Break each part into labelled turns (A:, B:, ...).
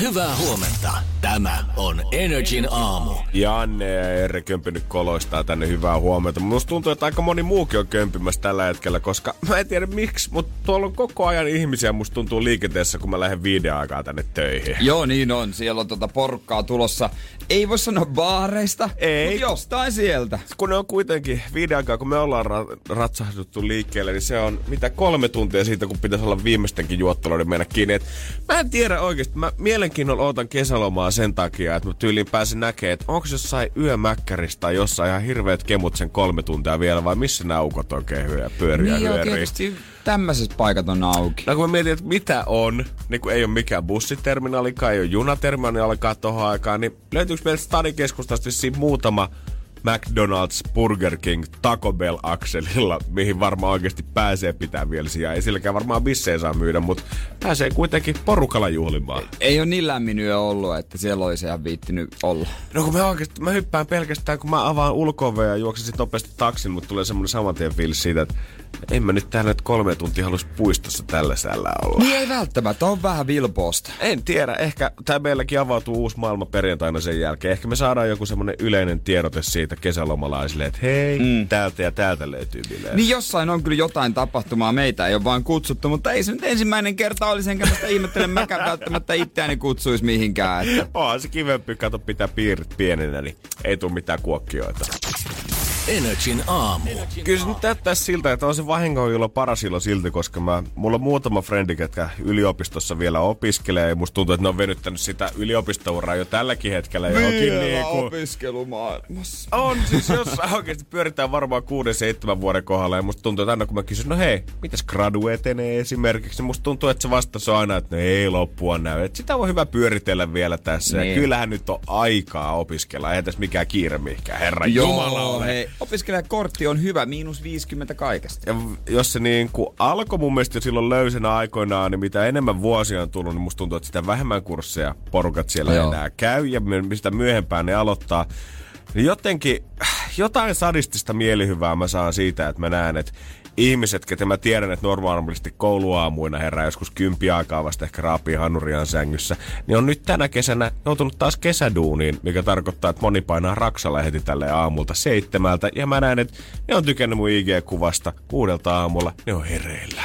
A: Hyvää huomenta. Tämä on Energin aamu.
B: Janne ja Ere kömpinyt koloistaa tänne hyvää huomenta. Musta tuntuu, että aika moni muukin on kömpimässä tällä hetkellä, koska mä en tiedä miksi, mutta tuolla on koko ajan ihmisiä musta tuntuu liikenteessä, kun mä lähden viiden aikaa tänne töihin.
C: Joo, niin on. Siellä on tota porukkaa tulossa. Ei voi sanoa baareista,
B: Ei.
C: mutta jostain sieltä.
B: Kun ne on kuitenkin viiden aikaa, kun me ollaan ra- ratsahduttu liikkeelle, niin se on mitä kolme tuntia siitä, kun pitäisi olla viimeistenkin juotteluiden mennä kiinni. Et mä en tiedä oikeasti. Mä mielenkiinnolla ootan kesälomaa sen takia, että mä tyyliin pääsen näkemään, että onko jossain yömäkkäristä tai jossain ihan hirveät kemut sen kolme tuntia vielä, vai missä nämä ukot oikein hyö, pyörii ja
C: Niin
B: hyörii.
C: tietysti tämmöiset paikat on auki.
B: No kun mä mietin, että mitä on, niin kun ei ole mikään bussiterminaalikaan, ei ole junaterminaalikaan tohon aikaan, niin löytyykö meiltä Stadin keskustasta vissiin muutama McDonald's, Burger King, Taco Bell akselilla, mihin varmaan oikeasti pääsee pitää vielä sijaa. Ei silläkään varmaan bissejä saa myydä, mutta pääsee kuitenkin porukalla juhlimaan.
C: Ei ole niin lämmin yö ollut, että siellä olisi ihan viittinyt olla.
B: No kun mä oikeasti, mä hyppään pelkästään, kun mä avaan ulko ja juoksen sit nopeasti taksin, mutta tulee semmonen saman tien fiilis siitä, että en mä nyt täällä nyt kolme tuntia halus puistossa tällä sällä olla.
C: Niin ei välttämättä, on vähän vilpoosta.
B: En tiedä, ehkä tämä meilläkin avautuu uusi maailma perjantaina sen jälkeen. Ehkä me saadaan joku semmonen yleinen tiedote siitä kesälomalaisille, että hei, mm. täältä ja täältä löytyy bileet.
C: Niin jossain on kyllä jotain tapahtumaa, meitä ei ole vaan kutsuttu, mutta ei se nyt ensimmäinen kerta olisi, enkä mä sitä ihmettele, mäkään välttämättä itseäni kutsuisi mihinkään. Että.
B: Onhan se kivempi, kato pitää piirit pienenä, niin ei tule mitään kuokkioita.
A: Energin aamu.
B: Kyllä se nyt näyttää siltä, että on se vahingoilla paras ilo silti, koska mä, mulla on muutama frendi, ketkä yliopistossa vielä opiskelee, ja musta tuntuu, että ne on venyttänyt sitä yliopistouraa jo tälläkin hetkellä johonkin niin kuin...
C: opiskelumaailmassa.
B: On siis jossain oikeasti pyöritään varmaan 6-7 vuoden kohdalla ja musta tuntuu, että aina kun mä kysyn, no hei, mitäs gradu etenee esimerkiksi, niin musta tuntuu, että se vastaus on aina, että no ei loppua näy. Et sitä voi hyvä pyöritellä vielä tässä niin. ja kyllähän nyt on aikaa opiskella, ei tässä mikään kiire mihinkään, herra Jumala ole.
C: hei, opiskelijakortti on hyvä, miinus 50 kaikesta.
B: Ja jos se niin kuin alkoi mun mielestä jo silloin löysenä aikoinaan, niin mitä enemmän vuosia on tullut, niin musta tuntuu, että sitä vähemmän kursseja porukat siellä
C: Joo.
B: enää käy. Ja sitä myöhempään ne aloittaa. Niin jotenkin jotain sadistista mielihyvää mä saan siitä, että mä näen, että ihmiset, ketä mä tiedän, että normaalisti kouluaamuina herää joskus kympi aikaa vasta ehkä raapii hanuriaan sängyssä, niin on nyt tänä kesänä joutunut taas kesäduuniin, mikä tarkoittaa, että moni painaa Raksalla heti tälle aamulta seitsemältä. Ja mä näen, että ne on tykännyt mun IG-kuvasta kuudelta aamulla, ne on hereillä.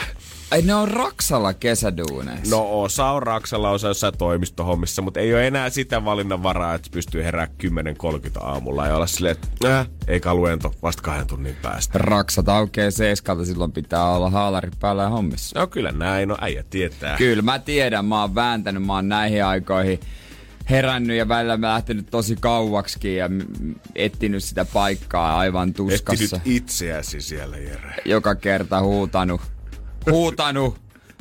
C: Ai ne on Raksalla kesäduuneissa.
B: No osa on Raksalla, osa jossain toimistohommissa, mutta ei ole enää sitä valinnan varaa, että pystyy herää 10.30 aamulla ja olla silleen, että äh, eikä luento vasta kahden tunnin päästä.
C: Raksat aukeaa seiskalta, silloin pitää olla haalari päällä ja hommissa.
B: No kyllä näin, no äijä tietää.
C: Kyllä mä tiedän, mä oon vääntänyt, mä oon näihin aikoihin herännyt ja välillä mä lähtenyt tosi kauaksikin ja etsinyt sitä paikkaa aivan tuskassa.
B: itseäsi siellä, Jere.
C: Joka kerta huutanut, huutanut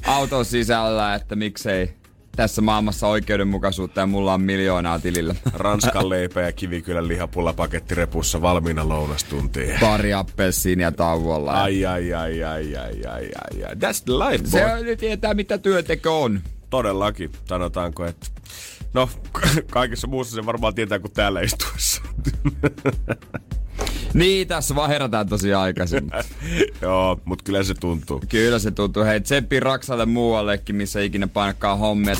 C: auton sisällä, että miksei tässä maailmassa oikeudenmukaisuutta ja mulla on miljoonaa tilillä.
B: Ranskan leipä ja kivikylän lihapulla pakettirepussa valmiina lounastuntiin.
C: Pari appelsiinia tauolla.
B: Ai, ai, ai, ai, ai, ai, ai, ai. That's the life, boy.
C: Se on- tietää mitä työteko on.
B: Todellakin, sanotaanko, että... No, kaikessa muussa se varmaan tietää kuin täällä istuessa.
C: Niin, tässä vaan herätään tosi aikaisin.
B: Joo, mutta kyllä se tuntuu.
C: Kyllä se tuntuu. Hei, tseppi Raksalle muuallekin, missä ikinä painakaan hommia.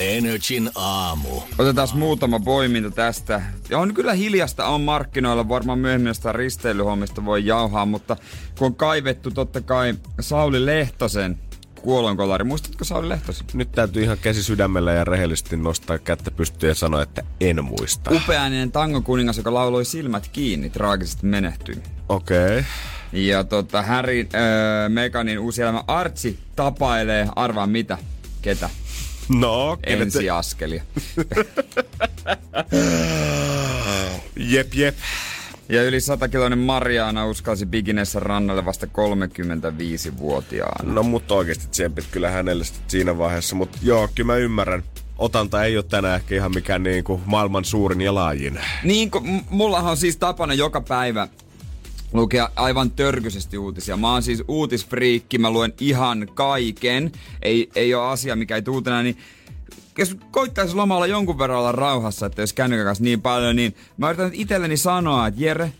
A: Energin aamu.
C: Otetaan muutama poiminta tästä. Ja on kyllä hiljasta on markkinoilla, varmaan myöhemmin sitä risteilyhommista voi jauhaa, mutta kun on kaivettu totta kai Sauli Lehtosen kuolonkolari. Muistatko Sauli Lehtosen?
B: Nyt täytyy ihan käsi sydämellä ja rehellisesti nostaa kättä pystyyn ja sanoa, että en muista.
C: Upeainen tangokuningas, joka lauloi silmät kiinni, traagisesti menehtyi.
B: Okei. Okay.
C: Ja tota, Harry öö, Meganin uusi elämä Artsi tapailee, arvaa mitä, ketä,
B: No, kenet-
C: ensiaskelia.
B: Jep, jep.
C: Ja yli 100-kiloinen Mariana uskalsi bikinessä rannalle vasta 35-vuotiaana.
B: No mutta oikeasti tsempit kyllä hänelle siinä vaiheessa. Mutta joo, kyllä mä ymmärrän. otanta ei ole tänään ehkä ihan mikään niin kuin maailman suurin ja laajin.
C: Niin, kun m- mullahan on siis tapana joka päivä lukea aivan törkyisesti uutisia. Mä oon siis uutisfriikki, mä luen ihan kaiken. Ei, ei ole asia, mikä ei tuutena, niin jos koittaisi lomalla jonkun verran olla rauhassa, että jos kännykän kanssa niin paljon, niin mä yritän itselleni sanoa, että Jere,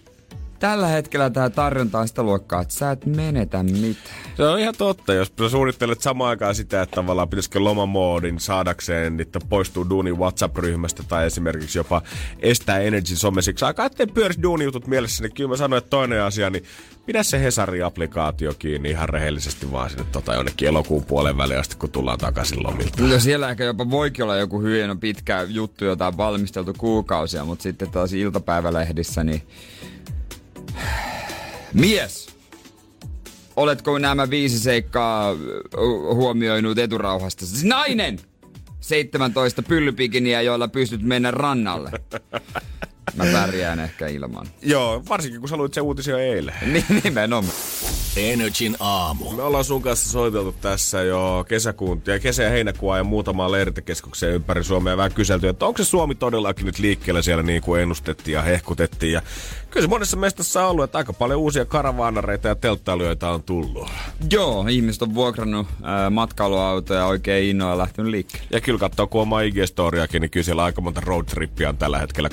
C: tällä hetkellä tämä tarjonta on sitä luokkaa, että sä et menetä mitään.
B: Se on ihan totta, jos sä suunnittelet samaan aikaan sitä, että tavallaan pitäisikö lomamoodin saadakseen, että poistuu duunin WhatsApp-ryhmästä tai esimerkiksi jopa estää Energy somesiksi aikaa, ettei pyörisi duunijutut mielessä, niin kyllä mä sanoin, että toinen asia, niin pidä se Hesari-applikaatio kiinni ihan rehellisesti vaan sinne tota jonnekin elokuun puolen väliin asti, kun tullaan takaisin lomilta.
C: Ja siellä ehkä jopa voikin olla joku hieno pitkä juttu, jota on valmisteltu kuukausia, mutta sitten taas iltapäivälehdissä, niin... Mies! Oletko nämä viisi seikkaa huomioinut eturauhasta? Siis nainen! 17 pyllypikiniä, joilla pystyt mennä rannalle. Mä pärjään ehkä ilman.
B: Joo, varsinkin kun sä luit sen uutisia eilen.
C: Niin, nimenomaan.
A: Energin aamu.
B: Me ollaan sun kanssa soiteltu tässä jo kesäkuun ja kesä- ja heinäkuun ja muutamaan leirintäkeskukseen ympäri Suomea ja vähän kyselty, että onko se Suomi todellakin nyt liikkeellä siellä niin kuin ennustettiin ja hehkutettiin. Ja kyllä se monessa mestassa on ollut, että aika paljon uusia karavaanareita ja telttailuja on tullut.
C: Joo, ihmiset on vuokrannut äh, matkailuautoja oikein innoa ja lähtenyt liikkeelle.
B: Ja kyllä katsoo, kun oma IG-storiakin, niin kyllä siellä aika monta roadtrippiä on tällä hetkellä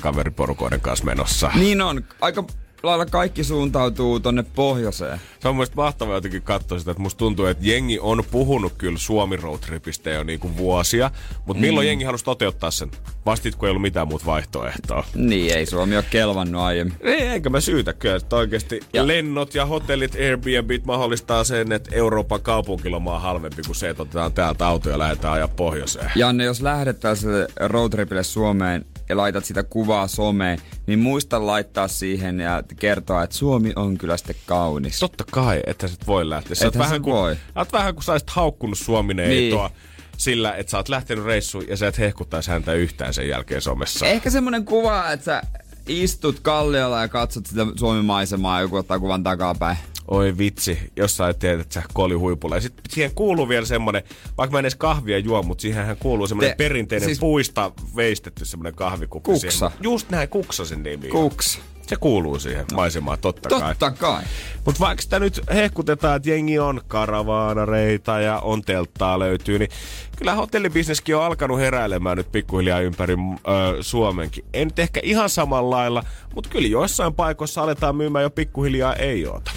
B: kaveriporukoiden kanssa menossa.
C: Niin on. Aika lailla kaikki suuntautuu tonne pohjoiseen.
B: Se on mun mahtavaa jotenkin katsoa sitä, että musta tuntuu, että jengi on puhunut kyllä Suomi roadtripistä jo niinku vuosia, mutta milloin mm. jengi halusi toteuttaa sen? Vastit, kun ei ollut mitään muuta vaihtoehtoa.
C: Niin, ei Suomi ole kelvannut aiemmin.
B: Ei, enkä mä syytä kyllä, että oikeasti ja. lennot ja hotellit, Airbnbit mahdollistaa sen, että Euroopan kaupunkiloma on halvempi kuin se, että otetaan täältä autoja ja lähdetään ajaa pohjoiseen.
C: Janne, jos lähdet tällaiselle roadtripille Suomeen, ja laitat sitä kuvaa someen, niin muista laittaa siihen ja kertoa, että Suomi on kyllä sitten kaunis.
B: Totta kai, että sä voi lähteä. Sä
C: Ethän
B: vähän,
C: voi.
B: Kuin, vähän kuin sä olisit haukkunut Suomineitoa. Niin sillä, että sä oot lähtenyt reissuun ja sä et hehkuttaisi häntä yhtään sen jälkeen somessa.
C: Ehkä semmonen kuva, että sä istut kalliolla ja katsot sitä Suomen maisemaa ja joku ottaa kuvan takapäin
B: oi vitsi, jos sä tiedät, että sä koli huipulla. Ja sitten siihen kuuluu vielä semmonen, vaikka mä en edes kahvia juo, mutta siihen kuuluu semmonen Te, perinteinen siis puista veistetty semmonen kahvikuppi.
C: Kuksa.
B: Siihen. Just näin, kuksa sen nimi
C: Kuks.
B: Se kuuluu siihen no. maisemaan, totta,
C: totta kai. Totta kai.
B: Mutta vaikka sitä nyt hehkutetaan, että jengi on karavaanareita ja on telttaa löytyy, niin kyllä hotellibisneskin on alkanut heräilemään nyt pikkuhiljaa ympäri ö, Suomenkin. En nyt ehkä ihan samalla lailla, mutta kyllä joissain paikoissa aletaan myymään jo pikkuhiljaa ei oota.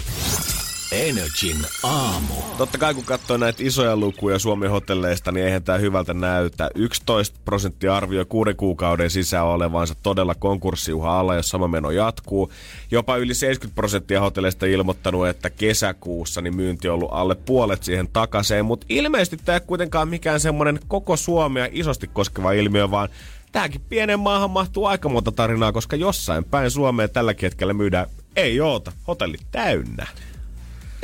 A: Energin aamu.
B: Totta kai kun katsoo näitä isoja lukuja Suomen hotelleista, niin eihän tämä hyvältä näytä. 11 prosenttia arvioi kuuden kuukauden sisään olevansa todella konkurssiuha alla, jos sama meno jatkuu. Jopa yli 70 prosenttia hotelleista ilmoittanut, että kesäkuussa niin myynti on ollut alle puolet siihen takaisin. Mutta ilmeisesti tämä ei kuitenkaan mikään semmoinen koko Suomea isosti koskeva ilmiö, vaan tämäkin pienen maahan mahtuu aika monta tarinaa, koska jossain päin Suomeen tällä hetkellä myydään ei oota, hotelli täynnä.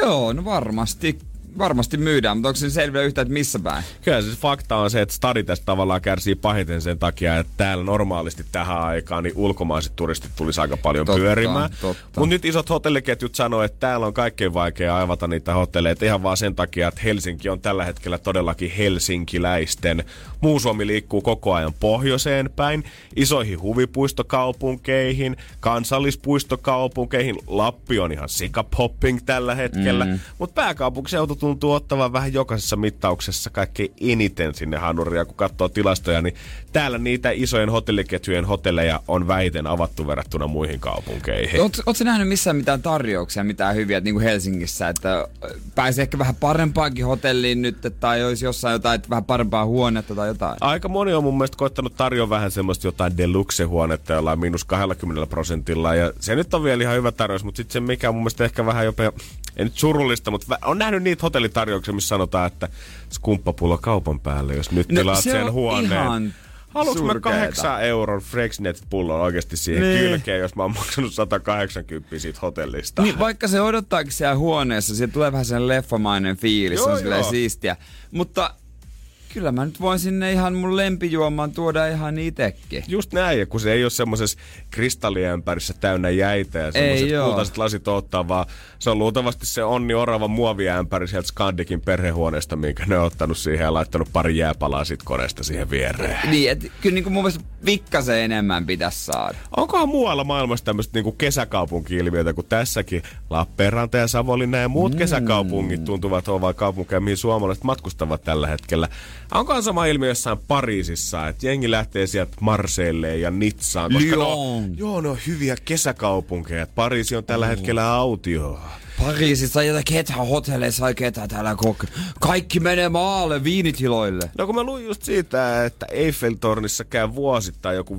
C: Joo, no varmasti varmasti myydään, mutta onko se selvä yhtä, että missä päin?
B: Kyllä se fakta on se, että stadi tästä tavallaan kärsii pahiten sen takia, että täällä normaalisti tähän aikaan niin ulkomaiset turistit tulisi aika paljon totta, pyörimään. Mutta nyt isot hotelliketjut sanoo, että täällä on kaikkein vaikea aivata niitä hotelleita ihan vaan sen takia, että Helsinki on tällä hetkellä todellakin helsinkiläisten. Muu Suomi liikkuu koko ajan pohjoiseen päin, isoihin huvipuistokaupunkeihin, kansallispuistokaupunkeihin. Lappi on ihan sikapopping tällä hetkellä, mm. mutta pääkaupunkiseutu tuntuu ottavan vähän jokaisessa mittauksessa kaikkein eniten sinne hanuria, kun katsoo tilastoja, niin täällä niitä isojen hotelliketjujen hotelleja on väiten avattu verrattuna muihin kaupunkeihin.
C: Oletko nähnyt missään mitään tarjouksia, mitään hyviä, niin kuin Helsingissä, että pääsee ehkä vähän parempaankin hotelliin nyt, tai olisi jossain jotain että vähän parempaa huonetta tai jotain?
B: Aika moni on mun mielestä koittanut tarjoa vähän semmoista jotain deluxe-huonetta jollain miinus 20 prosentilla, ja se nyt on vielä ihan hyvä tarjous, mutta sitten se mikä on mun mielestä ehkä vähän jopa, ei nyt surullista, mutta on nähnyt niitä hotellitarjouksia, missä sanotaan, että skumppapullo kaupan päälle, jos nyt no, tilaat sen huoneen. Ihan Haluanko mä 8 euron Frexnet-pullon oikeasti siihen niin. kylkeen, jos mä oon maksanut 180 siitä hotellista?
C: Niin, vaikka se odottaakin siellä huoneessa, siitä tulee vähän sen leffamainen fiilis, joo, on silleen siistiä. Mutta kyllä mä nyt voin sinne ihan mun lempijuomaan tuoda ihan itekin.
B: Just näin, ja kun se ei ole semmoisessa kristalliämpärissä täynnä jäitä ja semmoiset kultaiset lasit ottaa, vaan se on luultavasti se Onni Orava muoviämpäri sieltä Skandikin perhehuoneesta, minkä ne on ottanut siihen ja laittanut pari jääpalaa sit koneesta siihen viereen.
C: Niin, että kyllä niin kuin mun mielestä pikkasen enemmän pitäisi saada.
B: Onkohan muualla maailmassa tämmöistä niin kesäkaupunki-ilmiötä kuin tässäkin? Lappeenranta ja Savonlinna ja muut mm. kesäkaupungit tuntuvat olevan kaupunkeja, mihin suomalaiset matkustavat tällä hetkellä. Onkohan sama ilmiö jossain Pariisissa, että jengi lähtee sieltä Marseilleen ja Nitsaan? Koska
C: Lyon.
B: No, joo, ne on hyviä kesäkaupunkeja. Pariisi on tällä hetkellä autio.
C: Pariisissa ja ketä hotelleissa ei ketä täällä kok. Kaikki menee maalle viinitiloille.
B: No kun mä luin just siitä, että Eiffeltornissa käy vuosittain joku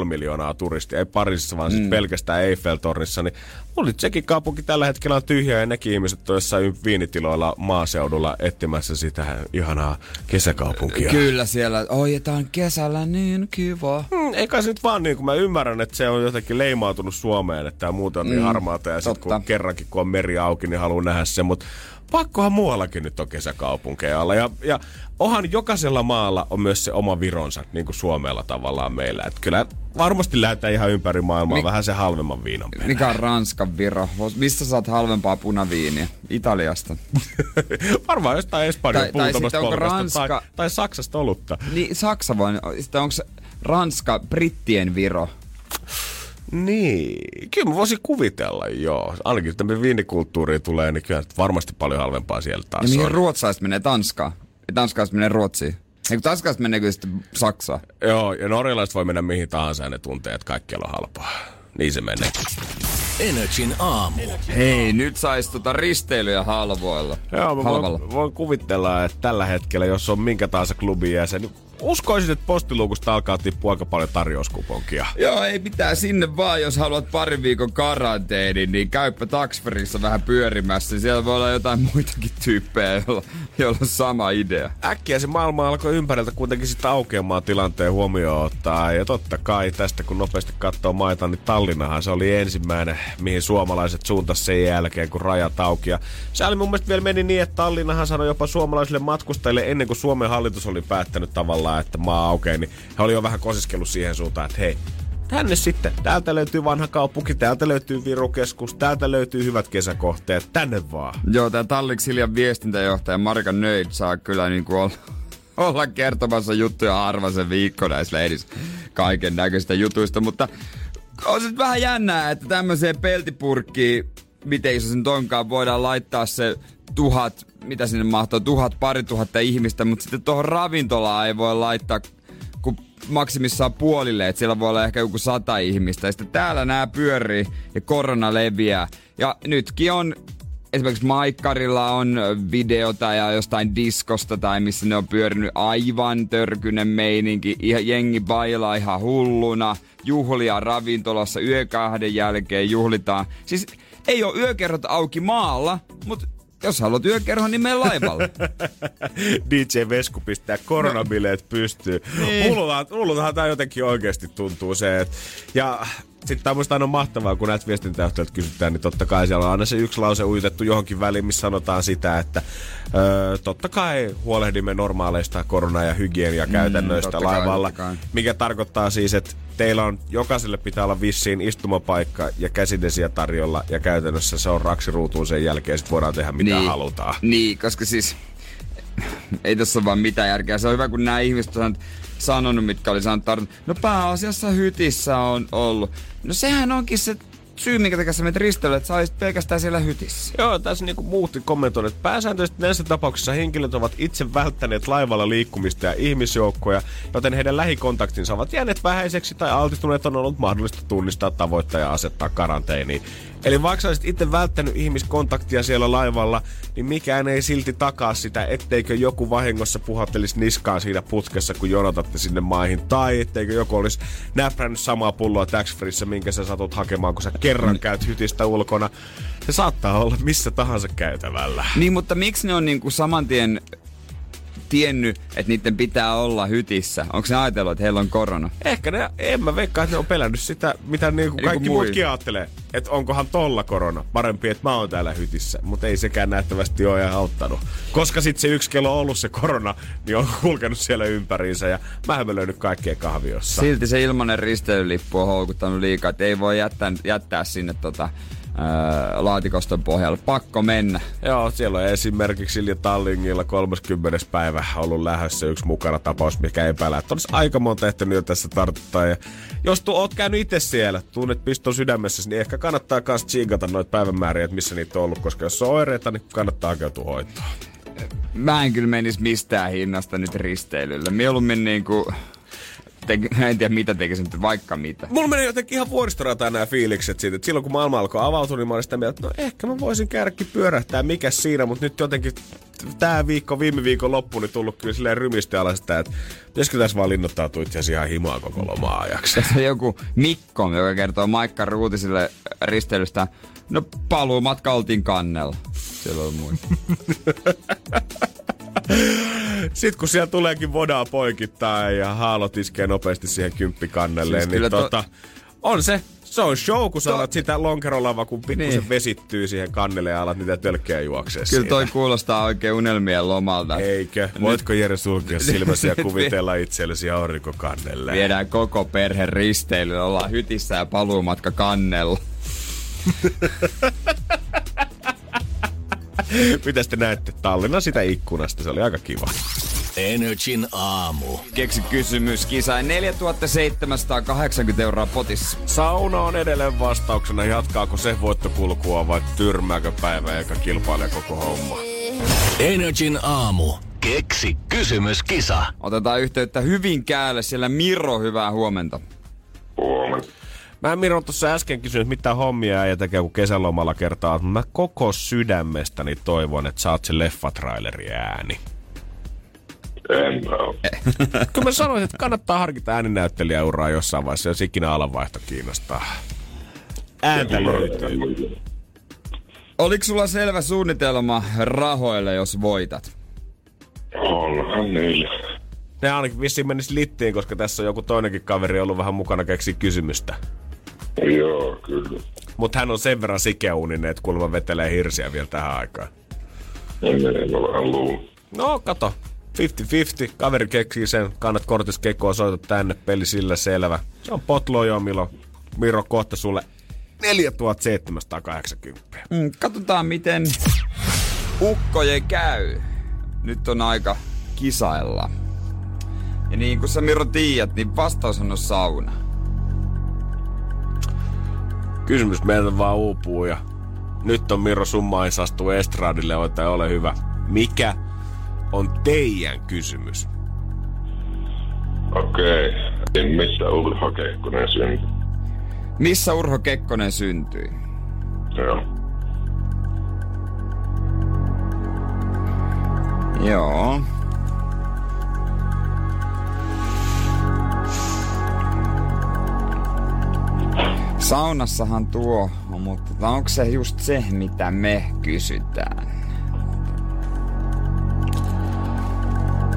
B: 5,5 miljoonaa turistia, ei Pariisissa vaan mm. siis pelkästään Eiffeltornissa, niin mulla nyt sekin kaupunki tällä hetkellä on tyhjä ja nekin ihmiset on jossain viinitiloilla maaseudulla etsimässä sitä ihanaa kesäkaupunkia.
C: Kyllä siellä, on kesällä niin kiva.
B: Hmm, eikä se nyt vaan niin, kun mä ymmärrän, että se on jotenkin leimautunut Suomeen, että tämä muuten on niin
C: Mm,
B: harmaata ja sitten kun kerrankin kun on meri auki, niin haluan nähdä sen, mutta pakkohan muuallakin nyt on kesäkaupunkeja olla. Ja, ja onhan jokaisella maalla on myös se oma vironsa, niin kuin Suomella tavallaan meillä. Et kyllä varmasti lähdetään ihan ympäri maailmaa
C: Mi-
B: vähän se halvemman viinon perään.
C: Mikä on Ranskan viro? Mistä saat halvempaa punaviiniä? Italiasta.
B: Varmaan jostain Espanjan
C: Tai- tai
B: puutamasta tai,
C: Ranska-
B: tai Saksasta olutta.
C: Niin Saksa voi, sitten onko Ranska brittien viro?
B: Niin, kyllä mä voisin kuvitella, joo. Ainakin jos tämmöinen viinikulttuuriin tulee, niin kyllä varmasti paljon halvempaa siellä
C: Ja
B: taas
C: mihin
B: on.
C: ruotsalaiset menee Tanskaan? Ja Tanskalaiset menee Ruotsiin. Eikö Tanskalaiset menee kyllä sitten Saksaan?
B: Joo, ja norjalaiset voi mennä mihin tahansa ja ne tuntee, että kaikkialla on halpaa. Niin se menee.
A: Energin aamu.
C: Hei, nyt sais tota risteilyjä halvoilla.
B: Joo, mä
C: Halvalla.
B: voin, voin, kuvitella, että tällä hetkellä, jos on minkä tahansa klubin jäsen, niin uskoisin, että postiluukusta alkaa tippua aika paljon tarjouskuponkia.
C: Joo, ei mitään sinne vaan, jos haluat parin viikon karanteenin, niin käyppä taksferissa vähän pyörimässä. Siellä voi olla jotain muitakin tyyppejä, joilla, joilla on sama idea.
B: Äkkiä se maailma alkoi ympäriltä kuitenkin sitten aukeamaan tilanteen huomioon ottaa. Ja totta kai tästä kun nopeasti katsoo maita, niin Tallinnahan se oli ensimmäinen, mihin suomalaiset suuntas sen jälkeen, kun rajat auki. Ja se oli mun mielestä vielä meni niin, että Tallinnahan sanoi jopa suomalaisille matkustajille ennen kuin Suomen hallitus oli päättänyt tavallaan, että maa aukeaa, niin he oli jo vähän kosiskellut siihen suuntaan, että hei, tänne sitten. Täältä löytyy vanha kaupunki, täältä löytyy virukeskus, täältä löytyy hyvät kesäkohteet, tänne vaan.
C: Joo, tää Talliksi Siljan viestintäjohtaja Marika Nöid saa kyllä niinku olla, olla kertomassa juttuja harva se viikko näissä lehdissä kaiken näköistä jutuista, mutta on se vähän jännää, että tämmöiseen peltipurkkiin, miten se nyt onkaan, voidaan laittaa se tuhat, mitä sinne mahtuu, tuhat, pari tuhatta ihmistä, mutta sitten tuohon ravintolaan ei voi laittaa kun maksimissaan puolille, että siellä voi olla ehkä joku sata ihmistä. Ja sitten täällä nämä pyörii ja korona leviää. Ja nytkin on esimerkiksi Maikkarilla on videota ja jostain diskosta tai missä ne on pyörinyt aivan törkynen meininki. Ihan jengi bailaa ihan hulluna. Juhlia ravintolassa yökahden jälkeen juhlitaan. Siis ei ole yökerrot auki maalla, mutta jos haluat yökerhon, niin mene laivalle.
B: DJ Vesku pistää koronabileet pystyyn.
C: Niin.
B: Hullultahan tämä jotenkin oikeasti tuntuu se, että... Ja sitten tämä musta aina mahtavaa, kun näitä viestintäyhtiöiltä kysytään, niin totta kai siellä on aina se yksi lause uitettu johonkin väliin, missä sanotaan sitä, että öö, totta kai huolehdimme normaaleista korona- ja hygieniakäytännöistä
C: kai,
B: laivalla,
C: kai.
B: mikä tarkoittaa siis, että teillä on, jokaiselle pitää olla vissiin istumapaikka ja käsidesiä tarjolla, ja käytännössä se on raksiruutuun sen jälkeen, sit voidaan tehdä mitä
C: niin,
B: halutaan.
C: Niin, koska siis ei tässä ole vaan mitään järkeä. Se on hyvä, kun nämä ihmiset on sanonut, mitkä oli sanonut tartun. No pääasiassa hytissä on ollut. No sehän onkin se syy, minkä takia sä menet risteilylle, että sä olisit pelkästään siellä hytissä.
B: Joo, tässä niinku muutti kommentoida, että pääsääntöisesti näissä tapauksissa henkilöt ovat itse välttäneet laivalla liikkumista ja ihmisjoukkoja, joten heidän lähikontaktinsa ovat jääneet vähäiseksi tai altistuneet on ollut mahdollista tunnistaa tavoittaa ja asettaa karanteeniin. Eli vaikka olisit itse välttänyt ihmiskontaktia siellä laivalla, niin mikään ei silti takaa sitä, etteikö joku vahingossa puhattelisi niskaan siinä putkessa, kun jonotatte sinne maihin. Tai etteikö joku olisi näprännyt samaa pulloa tax minkä sä satut hakemaan, kun sä kerran käyt hytistä ulkona. Se saattaa olla missä tahansa käytävällä.
C: Niin, mutta miksi ne on niinku saman tien tiennyt, että niiden pitää olla hytissä? Onko ne ajatellut, että heillä on korona?
B: Ehkä ne, en mä veikkaa, että ne on pelännyt sitä, mitä niinku
C: Niin kuin
B: kaikki muutkin ajattelee. että onkohan tolla korona. Parempi, että mä oon täällä hytissä. Mutta ei sekään nähtävästi ole ihan auttanut. Koska sitten se yksi kello on ollut se korona, niin on kulkenut siellä ympäriinsä ja mä en löynyt kaikkea kahviossa.
C: Silti se ilmanen risteilylippu on houkuttanut liikaa, että ei voi jättää, jättää sinne tota, ää, laatikoston pohjalle. Pakko mennä.
B: Joo, siellä on esimerkiksi Silja Tallingilla 30. päivä ollut lähdössä yksi mukana tapaus, mikä epäilää, että olisi aika monta ehtinyt jo tässä tartuttaa. Ja jos tu oot käynyt itse siellä, tunnet piston sydämessä, niin ehkä kannattaa myös tsiikata noita päivämääriä, että missä niitä on ollut, koska jos on oireita, niin kannattaa hakeutua hoitoon.
C: Mä en kyllä menisi mistään hinnasta nyt risteilylle. Mieluummin niinku... Te, en tiedä mitä tekisin, mutta vaikka mitä.
B: Mulla meni jotenkin ihan vuoristorataan nämä fiilikset siitä, että silloin kun maailma alkoi avautua, niin mä olin sitä mieltä, että no ehkä mä voisin käydäkin pyörähtää, mikä siinä, mutta nyt jotenkin tämä viikko, viime viikon loppu, niin tullut kyllä silleen rymistä alas sitä, että pitäisikö tässä vaan linnoittautua itse asiassa ihan himaa koko lomaa ajaksi.
C: Tässä on joku Mikko, joka kertoo Maikka Ruutisille risteilystä. No paluu matka oltiin kannella. Siellä on muista.
B: Sitten kun siellä tuleekin vodaa poikittaa ja haalot iskee nopeasti siihen kymppikannelle, siis niin tota, to... on se se on show, kun sä to... alat sitä lonkerolava, kun pikkusen niin. vesittyy siihen kannelle ja alat niitä tölkkejä juoksee
C: Kyllä siinä. toi kuulostaa oikein unelmien lomalta.
B: Eikö? Voitko Jere sulkea silmäsi ja kuvitella itsellesi aurinkokannelle?
C: Viedään koko perhe risteilyyn, ollaan hytissä ja paluumatka kannella.
B: Mitä te näette Tallinnan sitä ikkunasta? Se oli aika kiva.
A: Energin aamu.
C: Keksi kysymys. Kisai 4780 euroa potissa.
B: Sauna on edelleen vastauksena. Jatkaako se voittokulkua vai tyrmääkö päivä eikä kilpailija koko homma?
A: Energin aamu. Keksi kysymys, kisa.
C: Otetaan yhteyttä Hyvinkäälle. Siellä Miro, hyvää huomenta.
D: Huomenta.
B: Mä en Miro tuossa äsken kysynyt, mitä hommia ja tekee, kun kesälomalla kertaa. Mä koko sydämestäni toivon, että saat se leffatraileri ääni.
D: En.
B: Kyllä mä sanoin, että kannattaa harkita ääninäyttelijäuraa jossain vaiheessa, jos ikinä alanvaihto kiinnostaa. Ääntä löytyy.
C: Oliko sulla selvä suunnitelma rahoille, jos voitat?
D: Onhan niillä.
B: Ne ainakin vissiin menisi littiin, koska tässä on joku toinenkin kaveri ollut vähän mukana keksi kysymystä.
D: Joo, kyllä.
B: Mutta hän on sen verran sikeuninen, että kuulemma vetelee hirsiä vielä tähän aikaan.
D: En en ole vähän.
B: No, kato. 50-50. Kaveri keksii sen. Kannat kortis kekoa, soita tänne. Peli sillä selvä. Se on potlo jo, milloin Miro kohta sulle 4780.
C: Mm, katsotaan, miten ukkojen käy. Nyt on aika kisailla. Ja niin kuin sä Miro tiedät, niin vastaus on sauna.
B: Kysymys meiltä vaan uupuu ja nyt on Miro summa astuu estradille, että ole hyvä. Mikä on teidän kysymys?
D: Okei. Okay. Missä Urho Kekkonen syntyi?
C: Missä Urho Kekkonen syntyi?
D: Joo.
C: Joo. Saunassahan tuo on, mutta onko se just se, mitä me kysytään?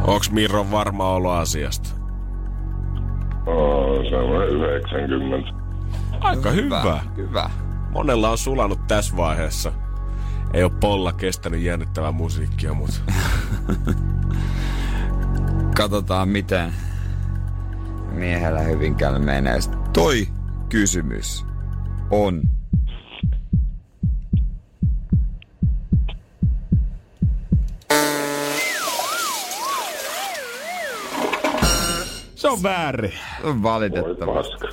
B: Onks Mirron varma olo asiasta?
D: Oh, se on 90.
B: Aika hyvä. Hyvä.
C: hyvä.
B: Monella on sulanut tässä vaiheessa. Ei ole polla kestänyt jännittävää musiikkia, mutta...
C: Katsotaan, miten miehellä Hyvinkäällä menee. Toi kysymys on
B: Se on väärin.
C: Valitettavasti.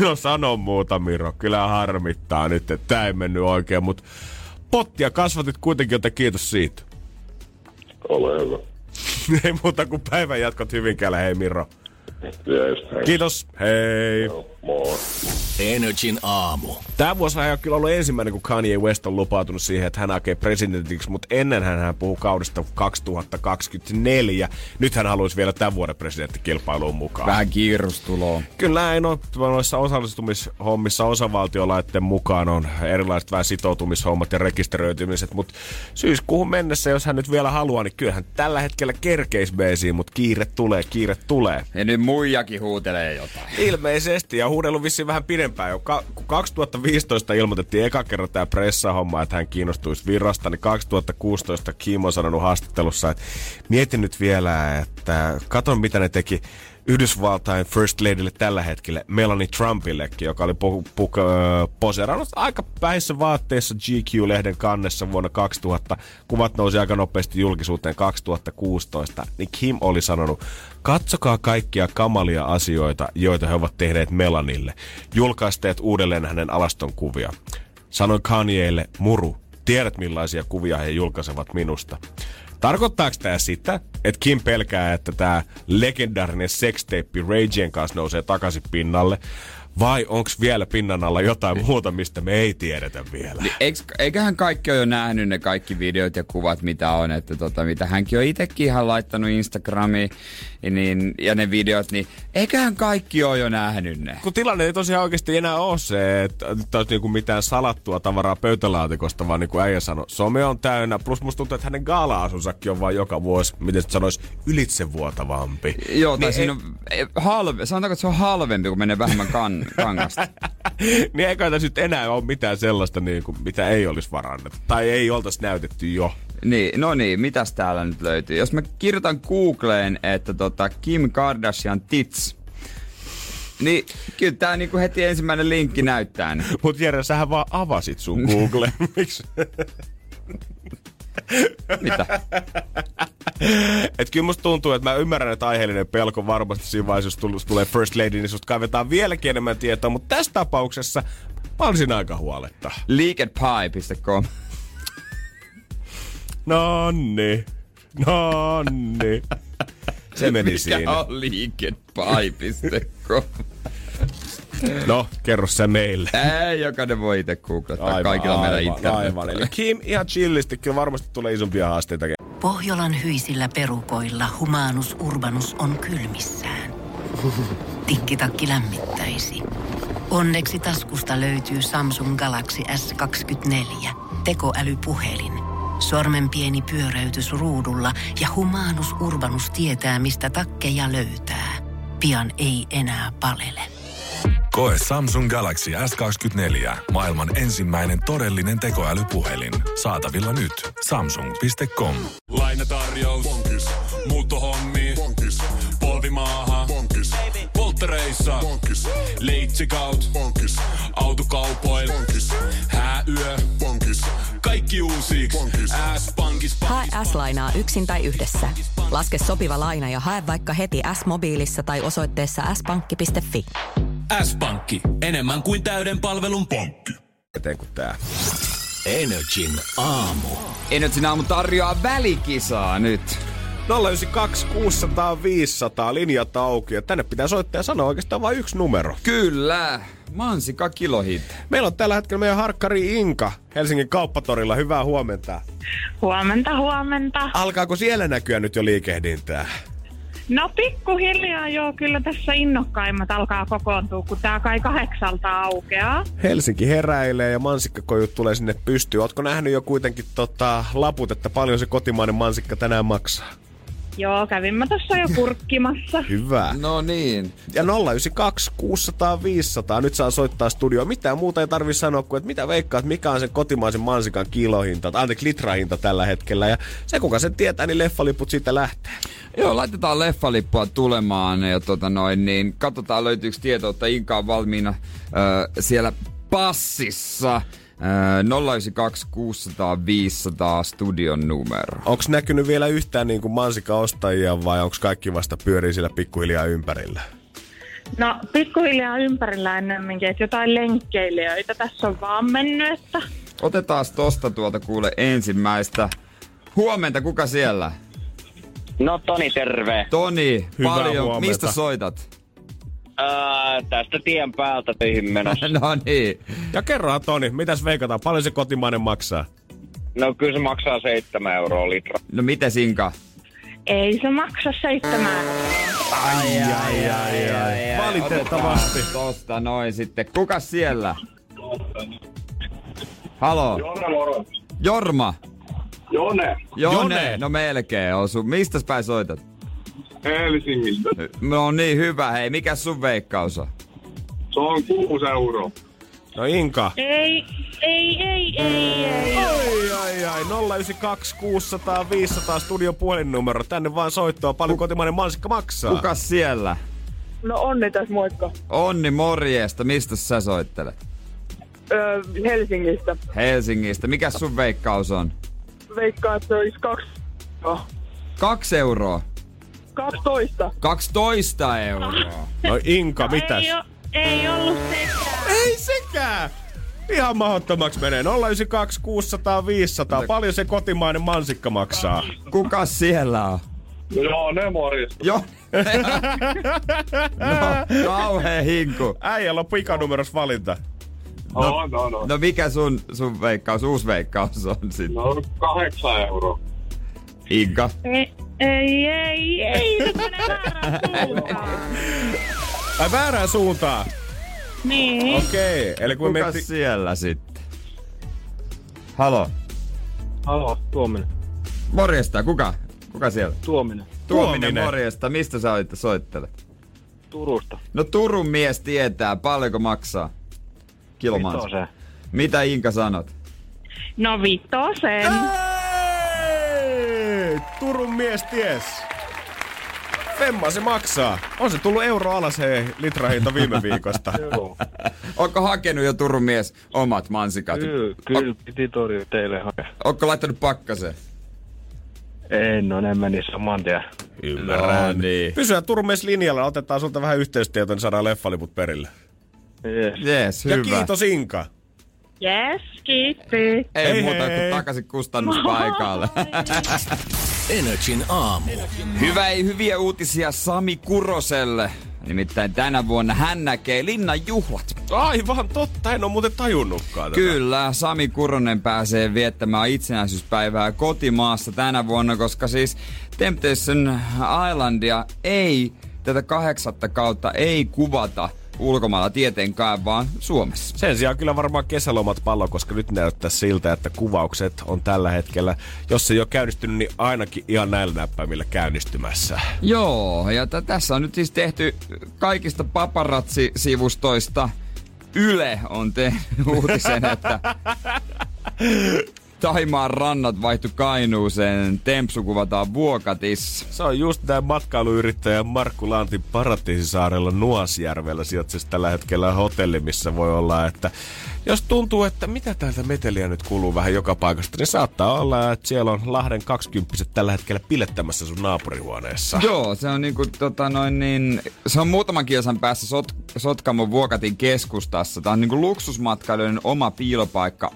B: No sano muuta, Miro. Kyllä harmittaa nyt, että tämä ei mennyt oikein, mutta pottia kasvatit kuitenkin, joten kiitos siitä.
D: Ole hyvä.
B: ei muuta kuin päivän jatkot Hyvinkäällä, hei Miro.
D: Hei.
B: Kiitos, hei.
D: Joo, moi.
A: Energin aamu.
B: Tämä vuosi ei ole kyllä ollut ensimmäinen, kun Kanye West on lupautunut siihen, että hän hakee presidentiksi, mutta ennen hän puhuu kaudesta 2024. Nyt hän haluaisi vielä tämän vuoden presidenttikilpailuun mukaan.
C: Vähän kiirustuloa.
B: Kyllä näin on. Noissa osallistumishommissa osavaltiolaitten mukaan on erilaiset vähän sitoutumishommat ja rekisteröitymiset, mutta syyskuuhun mennessä, jos hän nyt vielä haluaa, niin kyllähän tällä hetkellä kerkeis mutta kiire tulee, kiire tulee.
C: Ja nyt muijakin huutelee jotain.
B: Ilmeisesti, ja on huudellut vissiin vähän pidempään jo. Ka- kun 2015 ilmoitettiin eka kerran tämä pressahomma, että hän kiinnostuisi virasta, niin 2016 Kim on sanonut haastattelussa, että mietin nyt vielä, että katon mitä ne teki Yhdysvaltain First Ladylle tällä hetkellä, Melanie Trumpillekin, joka oli pu- pu- poseerannut aika päissä vaatteissa GQ-lehden kannessa vuonna 2000. Kuvat nousi aika nopeasti julkisuuteen 2016. Niin Kim oli sanonut, katsokaa kaikkia kamalia asioita, joita he ovat tehneet Melanille. Julkaisteet uudelleen hänen alaston kuvia. Sanoin Kanyeille, muru, tiedät millaisia kuvia he julkaisevat minusta. Tarkoittaako tämä sitä, että Kim pelkää, että tämä legendaarinen sextape Ray Jane kanssa nousee takaisin pinnalle? Vai onko vielä pinnan alla jotain muuta, mistä me ei tiedetä vielä?
C: Niin, eiköhän kaikki ole jo nähnyt ne kaikki videot ja kuvat, mitä on, että tota, mitä hänkin on itsekin ihan laittanut Instagramiin niin, ja ne videot, niin eiköhän kaikki ole jo nähnyt ne.
B: Kun tilanne ei tosiaan oikeasti enää ole se, että olisi niinku mitään salattua tavaraa pöytälaatikosta, vaan niin kuin äijä sanoi, some on täynnä. Plus musta tuntuu, että hänen gaala-asunsakin on vaan joka vuosi, miten se sanoisi, ylitsevuotavampi.
C: Joo, tai
B: Niin
C: siinä on e, halve, sanotaanko, että se on halvempi, kun menee vähemmän kan, kangasta.
B: niin eikä tässä nyt enää ole mitään sellaista, niin kuin, mitä ei olisi varannettu. Tai ei oltaisi näytetty jo.
C: Niin, no niin, mitäs täällä nyt löytyy? Jos mä kirjoitan Googleen, että tota Kim Kardashian tits, niin kyllä tää niinku heti ensimmäinen linkki näyttää. Niin.
B: Mut Jere, sähän vaan avasit sun Google. Miksi?
C: Mitä?
B: Et kyllä musta tuntuu, että mä ymmärrän, että aiheellinen pelko varmasti siinä vaiheessa, jos tulee First Lady, niin susta kaivetaan vieläkin enemmän tietoa, mutta tässä tapauksessa mä olisin aika huoletta.
C: Leakedpie.com
B: Nonni, nonni. Se meni
C: Mikä
B: siinä.
C: on leakedpie.com?
B: No, kerro sä meille.
C: Ei, jokainen voi itse googlettaa kaikilla meidän
B: aivan,
C: internetillä.
B: Eli Kim ihan chillisti, kyllä varmasti tulee isompia haasteita.
E: Pohjolan hyisillä perukoilla humanus urbanus on kylmissään. Tikkitakki lämmittäisi. Onneksi taskusta löytyy Samsung Galaxy S24. Tekoälypuhelin. Sormen pieni pyöräytys ruudulla ja humanus urbanus tietää, mistä takkeja löytää. Pian ei enää palele.
F: Koe Samsung Galaxy S24. Maailman ensimmäinen todellinen tekoälypuhelin. Saatavilla nyt. Samsung.com.
G: Lainatarjous. Bonkis. Muuttohommi. Bonkis. Polvimaaha. Bonkis. Polttereissa. Bonkis. Leitsikaut. Bonkis. Autokaupoil. Bonkis. Kaikki.
H: Hae S-lainaa yksin tai yhdessä. Laske sopiva laina ja hae vaikka heti S-mobiilissa tai osoitteessa s-pankki.fi.
A: S-pankki. Enemmän kuin täyden palvelun pankki.
B: Eteen kuin tää.
A: Energin aamu.
C: Energin aamu tarjoaa välikisaa nyt.
B: 092 600 500 linjat auki ja tänne pitää soittaa ja sanoa oikeastaan vain yksi numero.
C: Kyllä. Mansika kilohit.
B: Meillä on tällä hetkellä meidän harkkari Inka Helsingin kauppatorilla. Hyvää huomenta.
I: Huomenta, huomenta.
B: Alkaako siellä näkyä nyt jo liikehdintää?
I: No pikkuhiljaa joo, kyllä tässä innokkaimmat alkaa kokoontua, kun tää kai kahdeksalta aukeaa.
B: Helsinki heräilee ja mansikkakojut tulee sinne pystyyn. Ootko nähnyt jo kuitenkin tota, laput, että paljon se kotimainen mansikka tänään maksaa?
I: Joo, kävin mä tossa jo kurkkimassa.
B: Hyvä.
C: No niin.
B: Ja 092 600 500. Nyt saa soittaa studioon. Mitään muuta ei tarvi sanoa kuin, että mitä veikkaat, mikä on sen kotimaisen mansikan kilohinta, tai anteeksi litrahinta tällä hetkellä. Ja se, kuka sen tietää, niin leffaliput siitä lähtee.
C: Joo, laitetaan leffalippua tulemaan ja tota noin, niin katsotaan löytyykö tietoa, että Inka on valmiina ö, siellä passissa. Ö, 092 600 500 studion numero.
B: Onko näkynyt vielä yhtään niin kuin mansikka-ostajia vai onko kaikki vasta pyörii siellä pikkuhiljaa ympärillä?
I: No pikkuhiljaa ympärillä ennemminkin, että jotain lenkkeilijöitä tässä on vaan mennyt, että...
C: Otetaan tosta tuolta kuule ensimmäistä. Huomenta, kuka siellä?
J: No Toni, terve.
C: Toni,
B: Hyvää
C: paljon.
B: huomenta.
C: Mistä soitat?
J: Ää, tästä tien päältä töihin menossa.
C: no niin.
B: Ja kerran Toni, mitäs veikataan? Paljon se kotimainen maksaa?
J: No kyllä se maksaa 7 euroa litra.
C: No miten Inka?
I: Ei se maksa seitsemää.
B: Ai, ai, ai, ai. Valitettavasti.
C: Otetaan Tosta noin sitten. Kuka siellä? Halo?
D: Moro.
C: Jorma?
D: Jone.
C: Jone.
B: Jone.
C: No melkein osu. Mistä päin soitat?
D: Helsingistä.
C: No niin, hyvä. Hei, mikä sun veikkaus on?
D: Se on 6 euroa.
B: No Inka.
I: Ei, ei, ei, ei, ei.
B: Ai, ai, ai. 092 600 500 studion puhelinnumero. Tänne vaan soittoa. Paljon kotimainen mansikka maksaa?
C: Kuka siellä?
K: No onni tässä moikka.
C: Onni morjesta, mistä sä soittelet?
K: Öö, Helsingistä.
C: Helsingistä. Mikä sun veikkaus on?
K: Veikkaan, että se olisi kaksi... Oh,
C: Kaksi euroa.
K: 12.
C: 12 euroa.
B: No Inka, mitäs?
I: Ei, o, ei ollut sekään.
B: Ei sekään! Ihan mahdottomaksi menee. 092 600 500. Paljon se kotimainen mansikka maksaa?
C: Kuka siellä on?
D: Joo, ne morjesta.
C: Joo. no, kauhea hinku.
B: Äijällä on pikanumeros valinta.
D: No, no, no.
C: No mikä sun, sun veikkaus, uusi veikkaus on sitten?
D: No, 8 euroa.
C: Inka.
I: Ei, ei, ei, ei. Se menee väärään suuntaan.
B: Ai väärään suuntaan.
I: Niin.
B: Okei, eli kun me
C: Kuka
B: miettii...
C: siellä sitten? Halo.
L: Halo, Tuominen.
C: Morjesta, kuka? Kuka siellä?
L: Tuominen.
C: Tuominen,
B: Tuominen.
C: morjesta. Mistä sä olit soittelet?
L: Turusta.
C: No Turun mies tietää, paljonko maksaa? Kilomansa.
L: Vitoseen.
C: Mitä Inka sanot?
I: No vitosen.
B: Turun mies ties. Femma se maksaa. On se tullut euro alas hei litrahinta viime viikosta.
L: Joo.
C: Onko hakenut jo Turun mies omat mansikat?
L: Kyllä, kyllä piti torjua teille hakea.
C: Onko laittanut pakkaseen?
L: En, no ne meni saman tien.
C: No niin.
B: Pysyä Turun mies linjalla, otetaan sulta vähän yhteistyötä, niin saadaan leffaliput perille.
L: Yes.
C: Jees,
B: Ja
C: hyvä.
B: kiitos Inka.
I: Yes, kiitti.
C: Ei
B: Hei,
C: muuta
B: hei.
C: kuin takaisin kustannuspaikalle.
A: Energin aamu.
C: Hyvä ei hyviä uutisia Sami Kuroselle. Nimittäin tänä vuonna hän näkee linnan juhlat.
B: Aivan totta, en ole muuten tajunnutkaan tätä.
C: Kyllä, Sami Kuronen pääsee viettämään itsenäisyyspäivää kotimaassa tänä vuonna, koska siis Temptation Islandia ei, tätä kahdeksatta kautta ei kuvata ulkomailla tietenkään, vaan Suomessa.
B: Sen sijaan kyllä varmaan kesälomat pallo, koska nyt näyttää siltä, että kuvaukset on tällä hetkellä, jos ei ole käynnistynyt, niin ainakin ihan näillä näppäimillä käynnistymässä.
C: Joo, ja t- tässä on nyt siis tehty kaikista paparazzi-sivustoista Yle on tehnyt uutisen, että Taimaan rannat vaihtu Kainuuseen, Tempsu kuvataan Vuokatissa.
B: Se on just tämä matkailuyrittäjä Markku Lantin Paratiisisaarella Nuasjärvellä sijoittuisi tällä hetkellä hotelli, missä voi olla, että jos tuntuu, että mitä täältä meteliä nyt kuuluu vähän joka paikasta, niin saattaa olla, että siellä on Lahden 20 tällä hetkellä pilettämässä sun naapurihuoneessa.
C: Joo, se on niinku tota noin niin, se on muutaman kilsan päässä Sot, Sotkamon Vuokatin keskustassa. Tää on niinku luksusmatkailijoiden oma piilopaikka.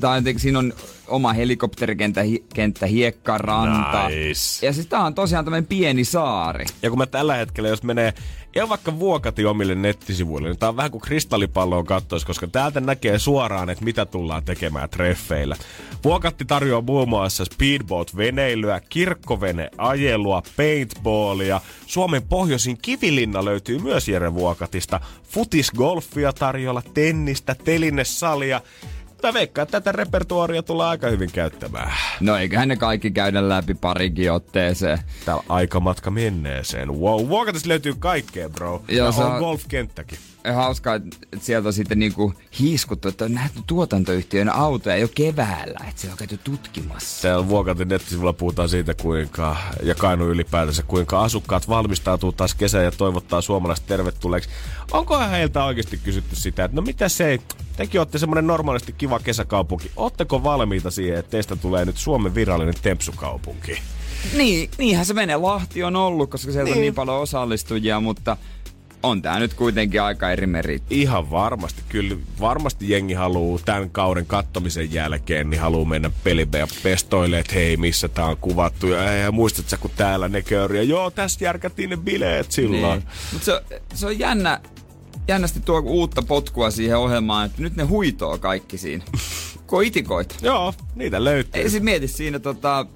C: Tää on siinä on oma helikopterikenttä, kenttä, hiekkaranta.
B: Nice.
C: Ja siis tää on tosiaan tämmönen pieni saari.
B: Ja kun mä tällä hetkellä, jos menee ihan vaikka Vuokati omille nettisivuille, niin tää on vähän kuin kristallipalloon kattois, koska täältä näkee suoraan, että mitä tullaan tekemään treffeillä. Vuokatti tarjoaa muun muassa speedboat-veneilyä, kirkkovene-ajelua, paintballia. Suomen pohjoisin kivilinna löytyy myös Jere Vuokatista. Futisgolfia tarjolla, tennistä, telinesalia. Mä veikkaan, että tätä repertuaria tullaan aika hyvin käyttämään.
C: No eiköhän ne kaikki käydä läpi parikin otteeseen.
B: Täällä aikamatka menneeseen. Wow, Vuokatista löytyy kaikkea, bro.
C: Joo,
B: ja
C: se
B: on
C: on-
B: golfkenttäkin.
C: Ja hauskaa, että sieltä on sitten niinku hiiskuttu, että on nähty tuotantoyhtiön autoja jo keväällä, että se on käyty tutkimassa.
B: Täällä Vuokatin nettisivulla puhutaan siitä, kuinka, ja Kainu ylipäätänsä, kuinka asukkaat valmistautuu taas kesään ja toivottaa suomalaiset tervetulleeksi. Onkohan heiltä oikeasti kysytty sitä, että no mitä se tekin olette semmoinen normaalisti kiva kesäkaupunki. Ootteko valmiita siihen, että teistä tulee nyt Suomen virallinen tempsukaupunki?
C: Niin, niinhän se menee. Lahti on ollut, koska sieltä niin. on
B: Niin.
C: niin paljon osallistujia, mutta on tää nyt kuitenkin aika eri meritti.
B: Ihan varmasti, kyllä varmasti jengi haluaa tämän kauden kattomisen jälkeen, niin haluaa mennä pelibe ja pestoille, että hei, missä tää on kuvattu. Ja, ja muistat sä, kun täällä ne köyriä, joo, tässä järkättiin ne bileet silloin.
C: Niin. Mutta se, se on jännä, jännästi tuo uutta potkua siihen ohjelmaan, että nyt ne huitoo kaikki siinä. Kun itikoita.
B: Joo, niitä löytyy.
C: Ei siis mieti siinä tota,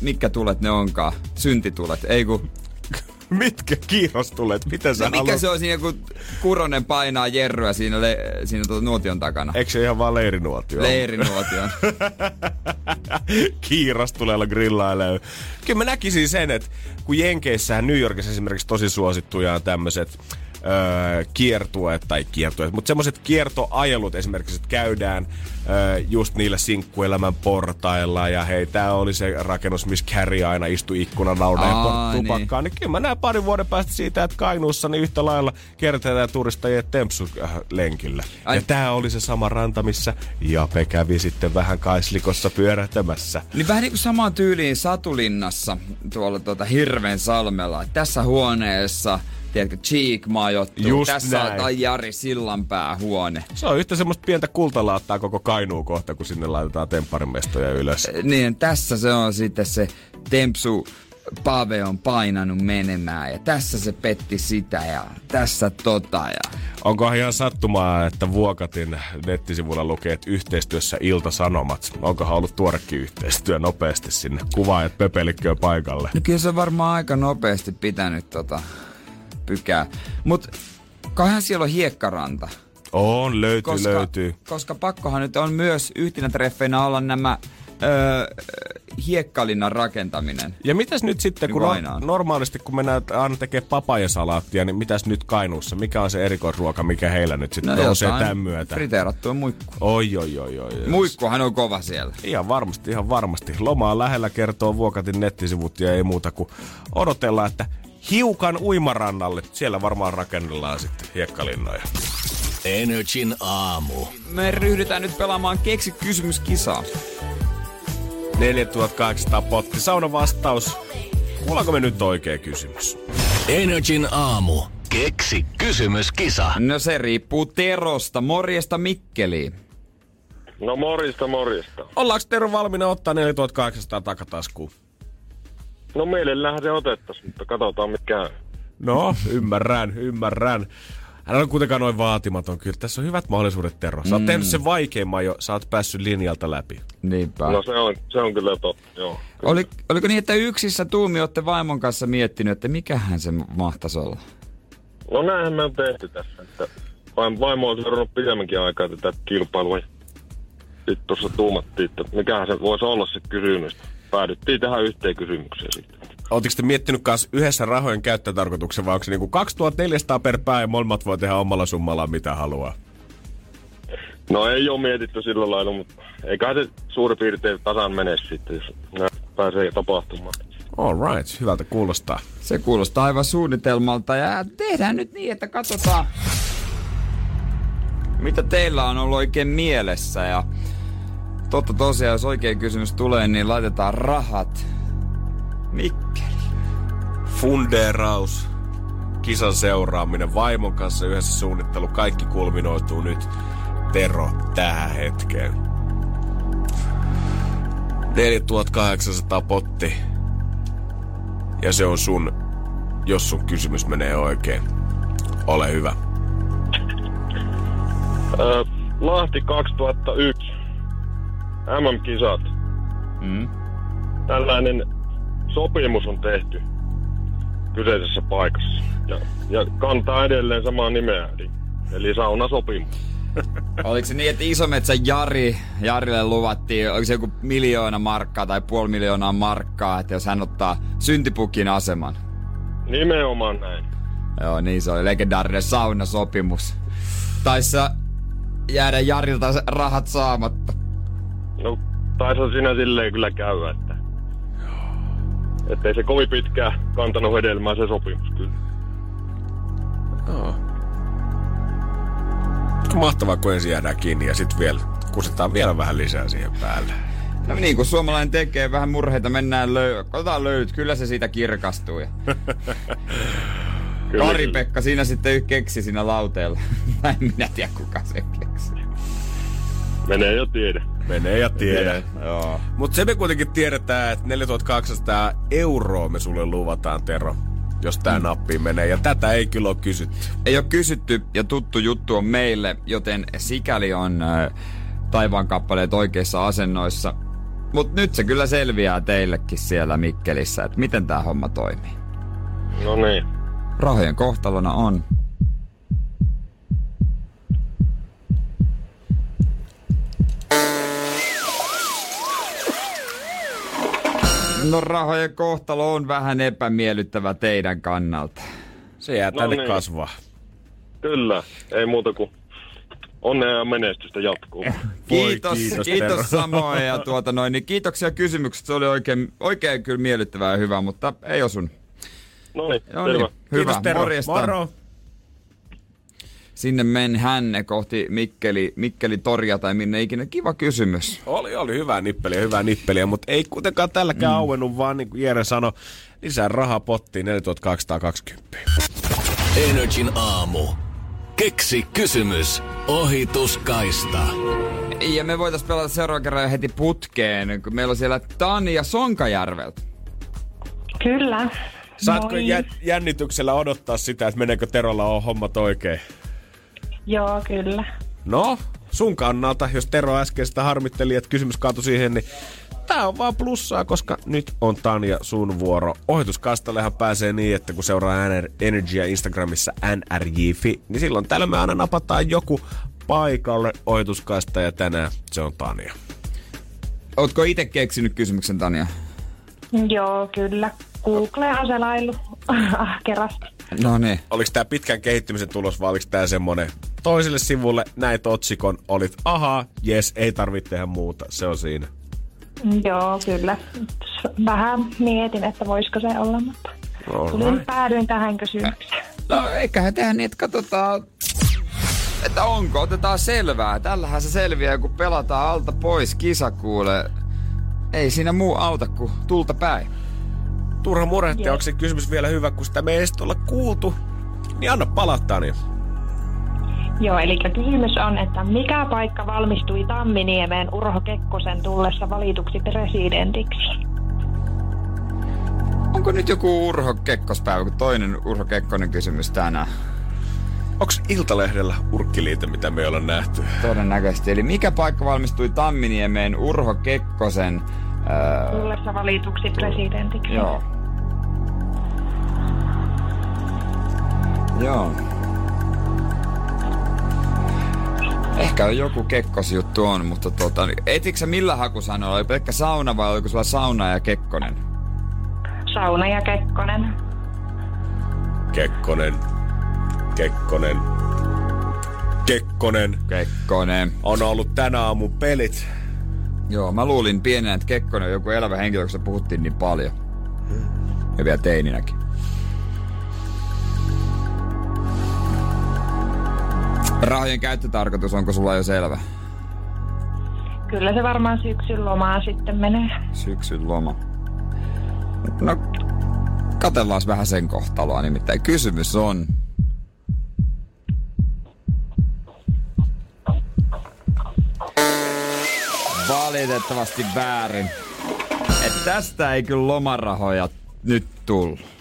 C: mitkä tulet ne onkaan. Syntitulet, ei kun...
B: Mitkä kiirostulet? Miten sä
C: No mikä
B: haluat?
C: se on siinä, kun Kuronen painaa jerryä siinä, le, siinä tuota nuotion takana?
B: Eikö se ihan vaan leirinuotio?
C: Leirinuotion.
B: Kiirastulella grillailee. Kyllä mä näkisin sen, että kun Jenkeissähän New Yorkissa esimerkiksi tosi suosittuja on tämmöiset öö, kiertueet, tai kiertueet, mutta semmoiset kiertoajelut esimerkiksi, että käydään öö, just niillä sinkkuelämän portailla, ja hei, tää oli se rakennus, missä Carrie aina istui ikkunan alla ja
C: Aa,
B: poltti tupakkaa, niin. niin kyllä mä näen parin vuoden päästä siitä, että Kainuussa niin yhtä lailla kiertetään turistajien tempsulenkillä.
C: Ai-
B: Ja tää oli se sama ranta, missä Jape kävi sitten vähän kaislikossa pyörähtämässä.
C: Niin vähän niin kuin samaan tyyliin Satulinnassa tuolla tuota Hirven salmella. Tässä huoneessa, tiedätkö, Cheek.
B: Just
C: Tässä
B: näin.
C: on Jari Sillanpää huone.
B: Se on yhtä semmoista pientä kultalaattaa koko Kainuu kohta, kun sinne laitetaan tempparimestoja ylös.
C: Niin, tässä se on sitten se Tempsu Pave on painanut menemään ja tässä se petti sitä ja tässä tota ja...
B: Onkohan ihan sattumaa, että Vuokatin nettisivulla lukee, että yhteistyössä Ilta-Sanomat. Onkohan ollut tuorekin yhteistyö nopeasti sinne? Kuvaajat Pepelikköön paikalle.
C: No kyllä se on varmaan aika nopeasti pitänyt tota pykää. Mut kohan siellä on hiekkaranta.
B: On, löytyy,
C: koska,
B: löytyy.
C: Koska pakkohan nyt on myös yhtenä treffeinä olla nämä öö, hiekkalinnan rakentaminen.
B: Ja mitäs nyt sitten, kun
C: Niin
B: no,
C: kuin aina on.
B: normaalisti kun mennään aina tekemään papajasalaattia, niin mitäs nyt Kainuussa? Mikä on se erikoisruoka, mikä heillä nyt sitten no, nousee tämän myötä?
C: friteerattua muikku.
B: Oi, oi, oi, oi.
C: Muikkuhan on kova siellä.
B: Ihan varmasti, ihan varmasti. Lomaa lähellä kertoo Vuokatin nettisivut ja ei muuta kuin odotellaan, että hiukan uimarannalle. Siellä varmaan rakennellaan sitten hiekkalinnoja.
A: Energin aamu.
C: Me ryhdytään nyt pelaamaan keksi kysymyskisaa.
B: 4800 potti. Sauna vastaus. Kuullaanko me nyt oikea kysymys?
A: Energin aamu. Keksi kysymyskisa.
C: No se riippuu Terosta. Morjesta Mikkeliin.
D: No morjesta, morjesta.
B: Ollaanko Tero valmiina ottaa 4800 takataskuun?
D: No mielellähän se otettaisiin, mutta katsotaan mikä
B: No, ymmärrän, ymmärrän. Hän on kuitenkaan noin vaatimaton. Kyllä tässä on hyvät mahdollisuudet, Tero. Sä oot
C: Mm.
B: tehnyt sen vaikeimman jo. Sä oot päässyt linjalta läpi.
C: Niinpä.
D: No se on, se on kyllä totta, joo.
C: Oli, oliko niin, että yksissä tuumi olette vaimon kanssa miettinyt, että mikähän se mahtaisi olla?
D: No näinhän me on tehty tässä, että vaim- vaimo on seurannut pidemmänkin aikaa tätä kilpailua. Sitten tuossa tuumattiin, että mikähän se voisi olla se kysymys. Päädyttiin tähän yhteen kysymykseen sitten.
B: Oletteko te miettinyt kanssa yhdessä rahojen käyttötarkoituksen, vai onko se niinku 2400 per pää ja molemmat voi tehdä omalla summallaan mitä haluaa?
D: No ei ole mietitty sillä lailla, mutta eikä se suurin piirtein tasan mene sitten, jos pääsee tapahtumaan.
B: All right, hyvältä kuulostaa.
C: Se kuulostaa aivan suunnitelmalta ja tehdään nyt niin, että katsotaan mitä teillä on ollut oikein mielessä ja totta tosiaan, jos oikein kysymys tulee, niin laitetaan rahat Mikkeli.
B: Funderaus, kisan seuraaminen, vaimon kanssa yhdessä suunnittelu, kaikki kulminoituu nyt Tero tähän hetkeen. 4800 potti. Ja se on sun, jos sun kysymys menee oikein. Ole hyvä.
D: Öö, Lahti 2001. MM-kisat.
C: Mm.
D: Tällainen sopimus on tehty kyseisessä paikassa. Ja, ja kantaa edelleen samaa nimeä, eli, eli saunasopimus.
C: Oliko se niin, että Isometsän Jari, Jarille luvattiin, oliko se joku miljoona markkaa tai puoli miljoonaa markkaa, että jos hän ottaa syntipukin aseman.
D: Nimenomaan näin.
C: Joo, niin se oli legendaarinen saunasopimus. Taisi jäädä Jarilta rahat saamatta.
D: Taisi siinä silleen kyllä käydä, että... Että ei se kovin pitkään kantanut hedelmää se sopimus kyllä.
B: Joo. Mahtavaa, kun ensin jäädään kiinni ja sitten vielä kusetaan vielä vähän lisää siihen päälle.
C: No niin kuin suomalainen tekee, vähän murheita mennään löy... Otetaan löyt, kyllä se siitä kirkastuu. Ja... Kari-Pekka siinä sitten keksi siinä lauteella. Mä en minä tiedä kuka se keksi.
D: Menee jo tiedä.
B: Menee ja tiedä.
C: Joo.
B: Mutta se me kuitenkin tiedetään, että 4200 euroa me sulle luvataan, Tero, jos tää mm. nappi menee. Ja tätä ei kyllä ole kysytty.
C: Ei ole kysytty ja tuttu juttu on meille, joten sikäli on äh, taivaan kappaleet oikeissa asennoissa. Mutta nyt se kyllä selviää teillekin siellä Mikkelissä, että miten tämä homma toimii.
D: No niin.
C: Rahojen kohtalona on No rahojen kohtalo on vähän epämiellyttävä teidän kannalta.
B: Se jää
D: No
B: tänne
D: niin.
B: kasvaa.
D: Kyllä, ei muuta kuin onnea ja menestystä jatkuu.
C: Kiitos, kiitos, kiitos samoin. Ja tuota noin, niin kiitoksia kysymyksestä. Se oli oikein, oikein kyllä miellyttävää ja hyvää, mutta ei osun.
D: No niin,
C: Joo niin, hyvä.
B: Kiitos Tero.
C: Morjesta.
B: Moro.
C: Sinne meni hänne kohti Mikkeli, Mikkeli toria tai minne ikinä. Kiva kysymys.
B: Oli, oli hyvää nippeliä, hyvää nippeliä, mutta ei kuitenkaan tälläkään mm. auennut, vaan niin kuin Jere sanoi, lisää rahaa pottiin 4220.
A: Energin aamu. Keksi kysymys. Ohituskaista.
C: Ja me voitais pelata seuraavan kerran heti putkeen, kun meillä on siellä Tanja Sonkajärveltä.
I: Kyllä.
B: Saatko
I: Moi.
B: jä, jännityksellä odottaa sitä, että meneekö Terolla on hommat oikein?
I: Joo, kyllä.
B: No, sun kannalta, jos Tero äsken sitä harmitteli, että kysymys kaatui siihen, niin tää on vaan plussaa, koska nyt on Tanja sun vuoro. Ohituskastallehan pääsee niin, että kun seuraa NR Energia Instagramissa nrj.fi, niin silloin täällä me aina napataan joku paikalle ohituskasta ja tänään se on Tanja.
C: Ootko itse keksinyt kysymyksen, Tanja?
I: Joo, kyllä. Google on selaillut ahkerasti.
C: No niin.
B: Oliko tää pitkän kehittymisen tulos vai oliko tää semmonen toiselle sivulle näit otsikon, olit ahaa, jes, ei tarvitse tehdä muuta, se on siinä.
I: Joo, kyllä. Vähän mietin, että voisiko se olla, mutta tulin, päädyin tähän kysymykseen.
C: No eiköhän tehdä niin, että katsotaan, että onko, otetaan selvää. Tällähän se selviää, kun pelataan alta pois kisa kuule. Ei siinä muu auta kuin tulta päin.
B: Turha murehtia, onko se kysymys vielä hyvä, kun sitä me ei edes olla kuultu. Niin anna palata, niin.
I: Joo, eli kysymys on, että mikä paikka valmistui Tamminiemeen Urho Kekkosen tullessa valituksi presidentiksi?
C: Onko nyt joku Urho Kekkospäivä, kun toinen Urho Kekkonen kysymys tänään?
B: Onks Iltalehdellä urkkiliite, mitä me ollaan nähty?
C: Todennäköisesti. Eli mikä paikka valmistui Tamminiemeen Urho Kekkosen... Öö,
I: Tullessa valituksi presidentiksi.
C: joo. Joo. Ehkä on joku kekkosjuttu on, mutta tota, etikö sä millä hakusanoilla? Oli pelkkä sauna vai oliko sulla sauna ja Kekkonen?
I: Sauna ja Kekkonen.
B: Kekkonen. Kekkonen. Kekkonen.
C: Kekkonen.
B: On ollut tänä aamun pelit.
C: Joo, mä luulin pienenä, että Kekkonen on joku elävä henkilö, koska puhuttiin niin paljon. Ja vielä teininäkin. Rahojen käyttötarkoitus, onko sulla jo selvä?
I: Kyllä se varmaan syksyn lomaa sitten menee.
C: Syksyn loma. No, katellaan vähän sen kohtaloa. Nimittäin kysymys on... Valitettavasti väärin. Et tästä ei kyllä lomarahoja nyt tullut.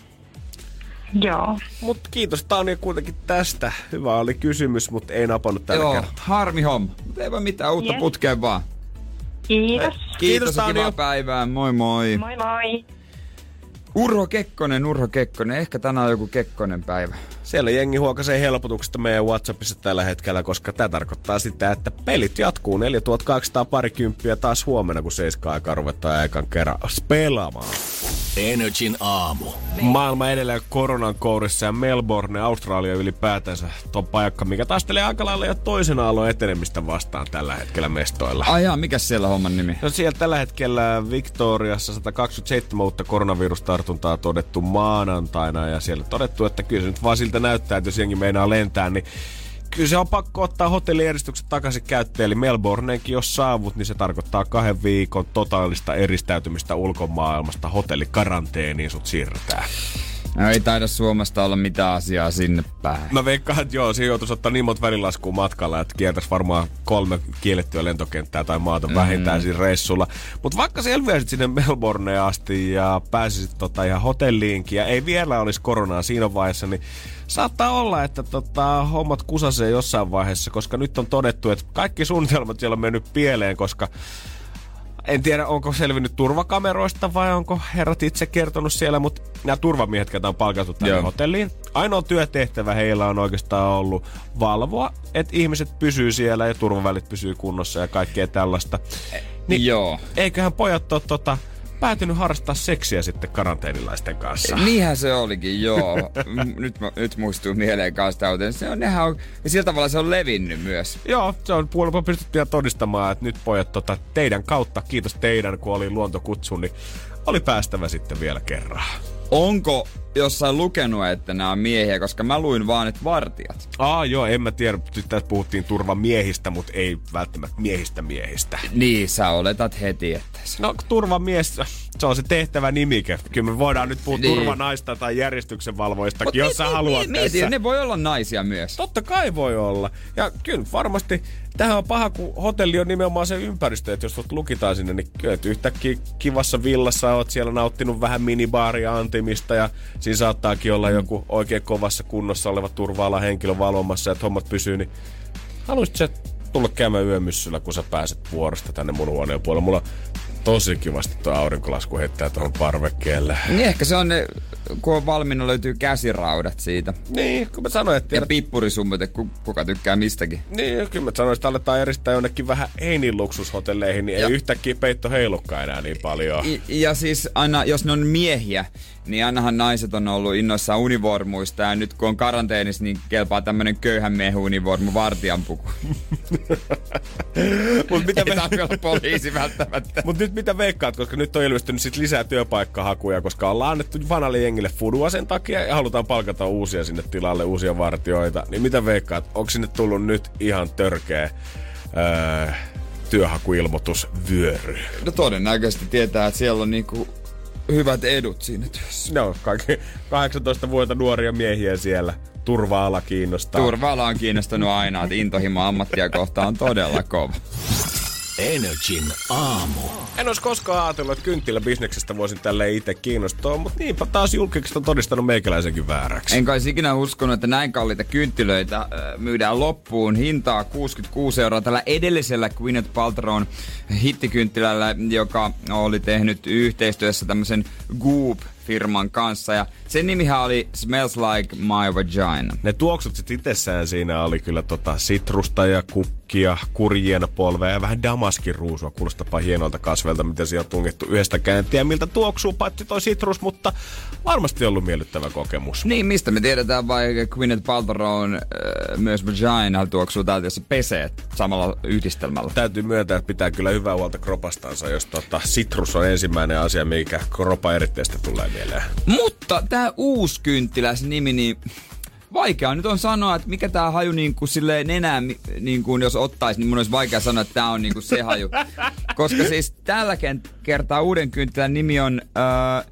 I: Joo.
B: Mut kiitos Tanja kuitenkin tästä. Hyvä oli kysymys, mutta ei napannut tällä
C: Joo,
B: kertaa.
C: harmi homma. Mut ei voi mitään uutta
I: Yes.
C: putkeen vaan.
I: Kiitos.
C: Kiitos, ja
B: Tanja.
C: kivaa päivää. Moi moi.
I: Moi moi.
C: Urho Kekkonen, Urho Kekkonen. Ehkä tänään on joku Kekkonen päivä.
B: Siellä jengi huokasee helpotuksesta meidän Whatsappissa tällä hetkellä, koska tämä tarkoittaa sitä, että pelit jatkuu 4200 parikymppiä taas huomenna, kun 7 aikaa ruvetaan ekan kerran pelaamaan.
A: Energin aamu.
B: Maailma edelleen koronan kourissa ja Melbourne, Australia ylipäätänsä ton paikka, mikä taistelee aika lailla jo toisen aallon etenemistä vastaan tällä hetkellä mestoilla.
C: Ai jaa, mikä siellä homman nimi?
B: No siellä tällä hetkellä Victoriassa 127 uutta koronavirustartuntaa todettu maanantaina ja siellä todettu, että kyllä se nyt vaan siltä näyttää, että jos jengi meinaa lentää, niin kyllä se on pakko ottaa hotellieristykset takaisin käyttöön. Eli Melbourneenkin jos saavut, niin se tarkoittaa kahden viikon totaalista eristäytymistä ulkomaailmasta. Hotellikaranteeniin sut siirretään.
C: No ei taida Suomesta olla mitään asiaa sinne päin.
B: Mä veikkaan, että joo, siinä joutuisi ottaa niin monta välilaskua matkalla, että kiertäisi varmaan kolme kiellettyä lentokenttää tai maata mm. vähintään siinä reissulla. Mutta vaikka selviäisit sinne Melbourneen asti ja pääsisit tota ihan hotelliinkin ja ei vielä olisi koronaa siinä vaiheessa, niin saattaa olla, että tota, hommat kusasee jossain vaiheessa, koska nyt on todettu, että kaikki suunnitelmat siellä on mennyt pieleen, koska en tiedä, onko selvinnyt turvakameroista vai onko herrat itse kertonut siellä, mutta nämä turvamiehet, ketä on palkattu tänne
C: Joo.
B: hotelliin, ainoa työtehtävä heillä on oikeastaan ollut valvoa, että ihmiset pysyy siellä ja turvavälit pysyy kunnossa ja kaikkea tällaista.
C: Niin, Joo.
B: Eiköhän pojat ole tota, päätynyt harrastaa seksiä sitten karanteenilaisten kanssa.
C: Niinhän se olikin, joo. Nyt, mä- nyt muistuu mieleen kanssa. Se on, nehän on, ja sillä tavalla se on levinnyt myös.
B: Joo, se on puolella pystytty ihan todistamaan, että nyt pojat tota, teidän kautta, kiitos teidän, kun oli luontokutsu, niin oli päästävä sitten vielä kerran.
C: Onko jossain lukenut, että nämä on miehiä, koska mä luin vaan, että vartijat.
B: Aa joo, en mä tiedä, nyt tässä puhuttiin turvamiehistä, mutta ei välttämättä miehistä miehistä.
C: Niin, sä oletat heti, että se...
B: No turvamies, se on se tehtävä nimike. Kyllä me voidaan nyt puhua
C: Niin.
B: turvanaista tai järjestyksenvalvoistakin, jos sä haluat
C: mieti,
B: tässä.
C: ne voi olla naisia myös.
B: Totta kai voi olla. Ja kyllä varmasti tähän on paha, kun hotelli on nimenomaan se ympäristö, että jos sut lukitaan sinne, niin kyllä että yhtäkkiä kivassa villassa oot siellä nauttinut vähän minibaaria antimista ja siinä saattaakin olla joku oikein kovassa kunnossa oleva turvaala henkilö valvomassa, että hommat pysyy, niin haluaisit sä tulla käymään yömyssyllä, kun sä pääset vuorosta tänne mun huoneen puolelle. Mulla on tosi kivasti tuo aurinkolasku heittää tuohon parvekkeelle.
C: Niin ehkä se on ne, kun on valmiina löytyy käsiraudat siitä.
B: Niin, kun mä sanoin, että...
C: Ja pippurisummut, että ku- kuka tykkää mistäkin.
B: Niin, kyllä mä sanoin, että aletaan eristää jonnekin vähän heinin luksushotelleihin, niin
C: Ja-
B: ei yhtäkkiä peitto heilukkaan enää niin paljon.
C: I- Ja siis aina, jos ne on miehiä, niin ainahan naiset on ollut innoissaan univormuista ja nyt kun on karanteenissa, niin kelpaa tämmönen köyhän miehen univormu vartijanpuku.
B: Mut mitä
C: Ei tarvitse olla poliisi välttämättä.
B: Mut nyt mitä veikkaat, koska nyt on ilmestynyt sit lisää työpaikkahakuja, koska ollaan annettu vanalle jengille fudua sen takia ja halutaan palkata uusia sinne tilalle, uusia vartioita. Niin mitä veikkaat, onko sinne tullut nyt ihan törkeä öö, työhakuilmoitusvyöry?
C: No todennäköisesti tietää, että siellä on niinku hyvät edut siinä työssä.
B: No, kaikki 18 vuotta nuoria miehiä siellä. Turva-ala kiinnostaa.
C: Turva on kiinnostanut aina, että intohimo ammattia kohtaan on todella kova.
A: Energin aamu.
B: En olisi koskaan ajatellut, että kynttiläbisneksestä voisin tälle itse kiinnostaa, mutta niinpä taas julkisesti on todistanut meikäläisenkin vääräksi.
C: En kai ikinä uskonut, että näin kalliita kynttilöitä myydään loppuun. Hintaa 66 euroa tällä edellisellä Gwyneth Paltrown hittikynttilällä, joka oli tehnyt yhteistyössä tämmöisen Goop firman kanssa ja sen nimihän oli Smells Like My Vagina.
B: Ne tuoksut sit itsessään siinä oli kyllä tota sitrusta ja kukkia, kurjien polvea ja vähän damaskin ruusua. Kuulostapa hienolta kasvelta, mitä siellä on tungittu yhdestäkään. En tiedä miltä tuoksuu paitsi toi sitrus, mutta varmasti ollut miellyttävä kokemus.
C: Niin, mistä me tiedetään vai Gwyneth Paltrown äh, myös Vagina tuoksuu täältä, jos se pesee samalla yhdistelmällä.
B: Täytyy myöntää, että pitää kyllä hyvää huolta kropastansa, jos tota, sitrus on ensimmäinen asia, mikä kropa eritteestä tulee mieleen.
C: Mutta tää uusi kynttilä, se nimi, niin vaikea nyt on sanoa, että mikä tää haju niin kuin silleen nenää, niin kuin jos ottaisi, niin mun olisi vaikea sanoa, että tää on niin kuin se haju. Koska siis tällä kertaa uuden kynttilän nimi on uh,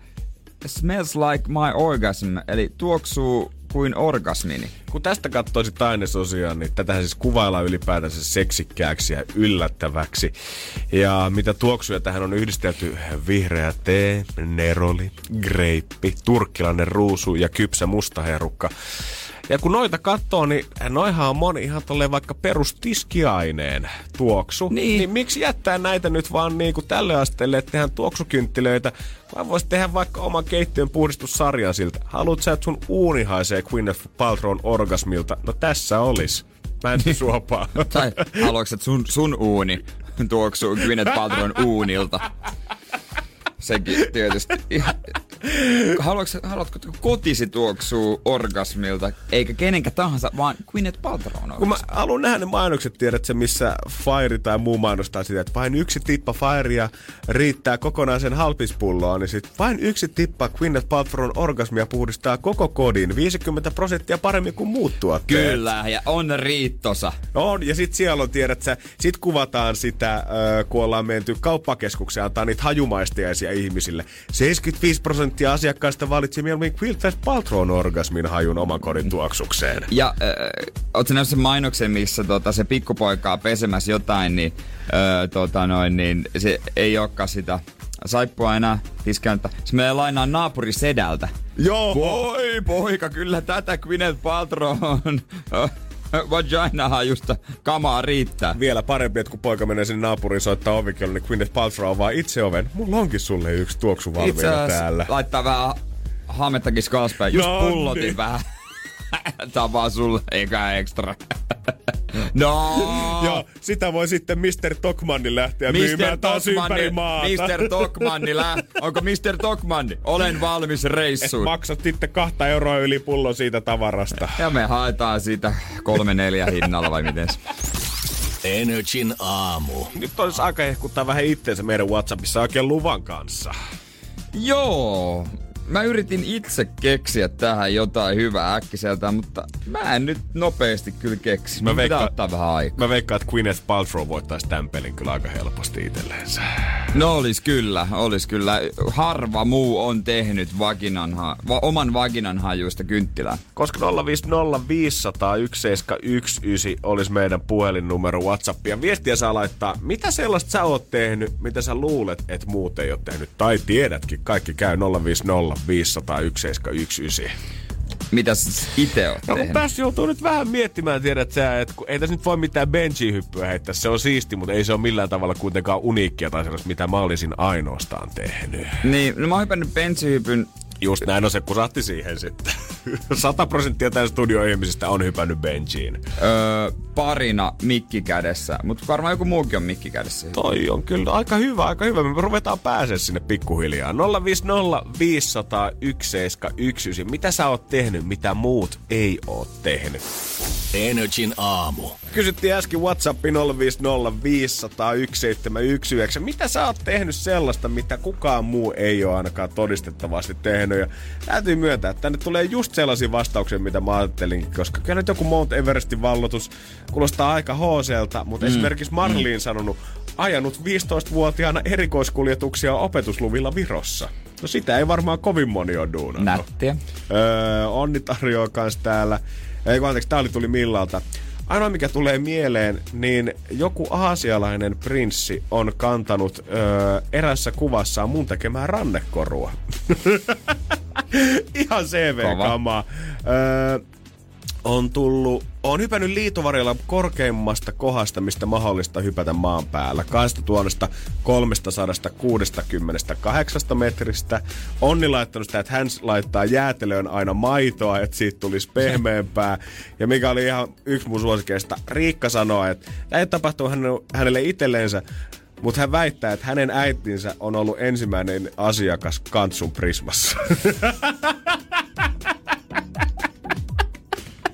C: Smells Like My Orgasm, eli tuoksuu kuin orgasmini.
B: Kun tästä katsoisit ainesosiaan, niin tätä siis kuvaillaan ylipäätänsä seksikkääksi ja yllättäväksi. Ja mitä tuoksuja tähän on yhdistelty vihreä tee, neroli, greippi, turkkilainen ruusu ja kypsä mustaherukka. Ja kun noita katsoo, niin noihan on moni ihan tolleen vaikka perustiskiaineen tuoksu.
C: Niin.
B: niin miksi jättää näitä nyt vaan niinku tälle asteelle, että tehdään tuoksukynttilöitä, vaan voisi tehdä vaikka oman keittiön puhdistussarjan siltä. Haluat sä, että sun uuni haisee Gwyneth Paltrown orgasmilta? No tässä olis. Mäntysuopaa.
C: Tai haluatko, että sun, sun uuni tuoksuu Gwyneth Paltrown uunilta? Sekin tietysti. Haluatko, haluatko, kotisi tuoksuu orgasmilta, eikä kenenkä tahansa, vaan Gwyneth Paltrown
B: Kun mä haluan nähdä ne mainokset, tiedät se, missä Fire tai muu mainostaa sitä, että vain yksi tippa Firea riittää kokonaisen halpispulloon, niin sit vain yksi tippa Gwyneth Paltrown orgasmia puhdistaa koko kodin 50 prosenttia paremmin kuin muut tuotteet.
C: Kyllä, ja on riittosa.
B: On, ja sit siellä on, tiedät sä, sit kuvataan sitä, kun ollaan menty kauppakeskukseen, antaa niitä hajumaistiaisia ihmisille. 75 prosenttia asiakkaista valitsi mieluummin Gwyneth Paltrown orgasmin hajun oman kodin tuoksukseen.
C: Ja äh, ootko nähnyt sen mainoksen, missä tota, se pikkupoika on pesemässä jotain, niin, äh, tota, noin, niin se ei olekaan sitä saippua enää tiskäntä. Se menee lainaa naapuri sedältä.
B: Joo!
C: Voi poika, kyllä tätä Gwyneth Paltrown vagina-hajusta kamaa riittää.
B: Vielä parempi, että kun poika menee sinne naapuriin soittaa ovikello, niin Gwyneth Paltrow avaa itse oven. Mulla onkin sulle yksi tuoksu valmiina täällä.
C: laittaa vähän hamettakin skalspäin. Just
B: No
C: pullotin
B: niin.
C: vähän. Vaan sulle, eikä ekstra. No!
B: Joo, sitä voi sitten Mr. Tokmanni lähteä myymään taas ympäri maata.
C: Mr. Tokmanni, lä- onko Mr. Tokmanni? Olen valmis
B: Et
C: reissuun.
B: maksat sitten kahta euroa yli pullo siitä tavarasta.
C: Ja me haetaan siitä kolme neljä hinnalla vai miten?
A: Energin aamu.
B: Nyt olisi aika hehkuttaa vähän itteensä meidän Whatsappissa oikein luvan kanssa.
C: Joo, mä yritin itse keksiä tähän jotain hyvää äkkiseltä, mutta mä en nyt nopeasti kyllä keksi. Mä
B: veikkaan-
C: ottaa vähän aikaa.
B: Mä veikkaan, että Gwyneth Paltrow voittaisi tämän pelin kyllä aika helposti itselleensä.
C: No olis kyllä, olis kyllä. Harva muu on tehnyt vaginanha, va, oman vaginanhajuista kynttilää.
B: Koska 050501719 olisi meidän puhelinnumero WhatsAppia. Viestiä saa laittaa, mitä sellaista sä oot tehnyt, mitä sä luulet, että muut ei ole tehnyt. Tai tiedätkin, kaikki käy 050501719.
C: Mitä sä itse oot
B: No
C: tehnyt?
B: tässä joutuu nyt vähän miettimään, tiedät sä, että kun ei tässä nyt voi mitään benji-hyppyä heittää. Se on siisti, mutta ei se ole millään tavalla kuitenkaan uniikkia tai sellaista, mitä mä olisin ainoastaan tehnyt.
C: Niin, no mä oon hypännyt bensihypyn
B: Just näin on se kusahti siihen sitten. 100 prosenttia tämän studio ihmisistä on hypännyt benchiin.
C: öö, parina mikki kädessä, mutta varmaan joku muukin on mikki kädessä.
B: Toi on kyllä aika hyvä, aika hyvä. Me ruvetaan pääsee sinne pikkuhiljaa. 050 500 1719. Mitä sä oot tehnyt, mitä muut ei oo tehnyt?
A: Energin aamu.
B: Kysyttiin äsken WhatsAppin 050 500 1719. Mitä sä oot tehnyt sellaista, mitä kukaan muu ei ole ainakaan todistettavasti tehnyt? Ja täytyy myöntää, että tänne tulee just sellaisia vastauksia, mitä mä ajattelin, koska kyllä nyt joku Mount Everestin vallotus kuulostaa aika hooselta, mutta mm. esimerkiksi Marliin sanonut, ajanut 15-vuotiaana erikoiskuljetuksia opetusluvilla Virossa. No sitä ei varmaan kovin moni ole duunannut.
C: Nättiä.
B: Öö, Onni tarjoaa kans täällä. Ei kun anteeksi, tää oli tuli Millalta. Ainoa mikä tulee mieleen, niin joku aasialainen prinssi on kantanut öö, erässä kuvassaan mun tekemää rannekorua. Ihan CV-kamaa. Öö, on tullut, on hypännyt liitovarjalla korkeimmasta kohdasta, mistä mahdollista hypätä maan päällä. 2368 metristä. Onni laittanut sitä, että hän laittaa jäätelöön aina maitoa, että siitä tulisi pehmeämpää. Ja mikä oli ihan yksi mun suosikeista, Riikka sanoi, että tämä ei tapahtuu hänelle- hänelle itselleensä, mutta hän väittää, että hänen äitinsä on ollut ensimmäinen asiakas Kantsun Prismassa.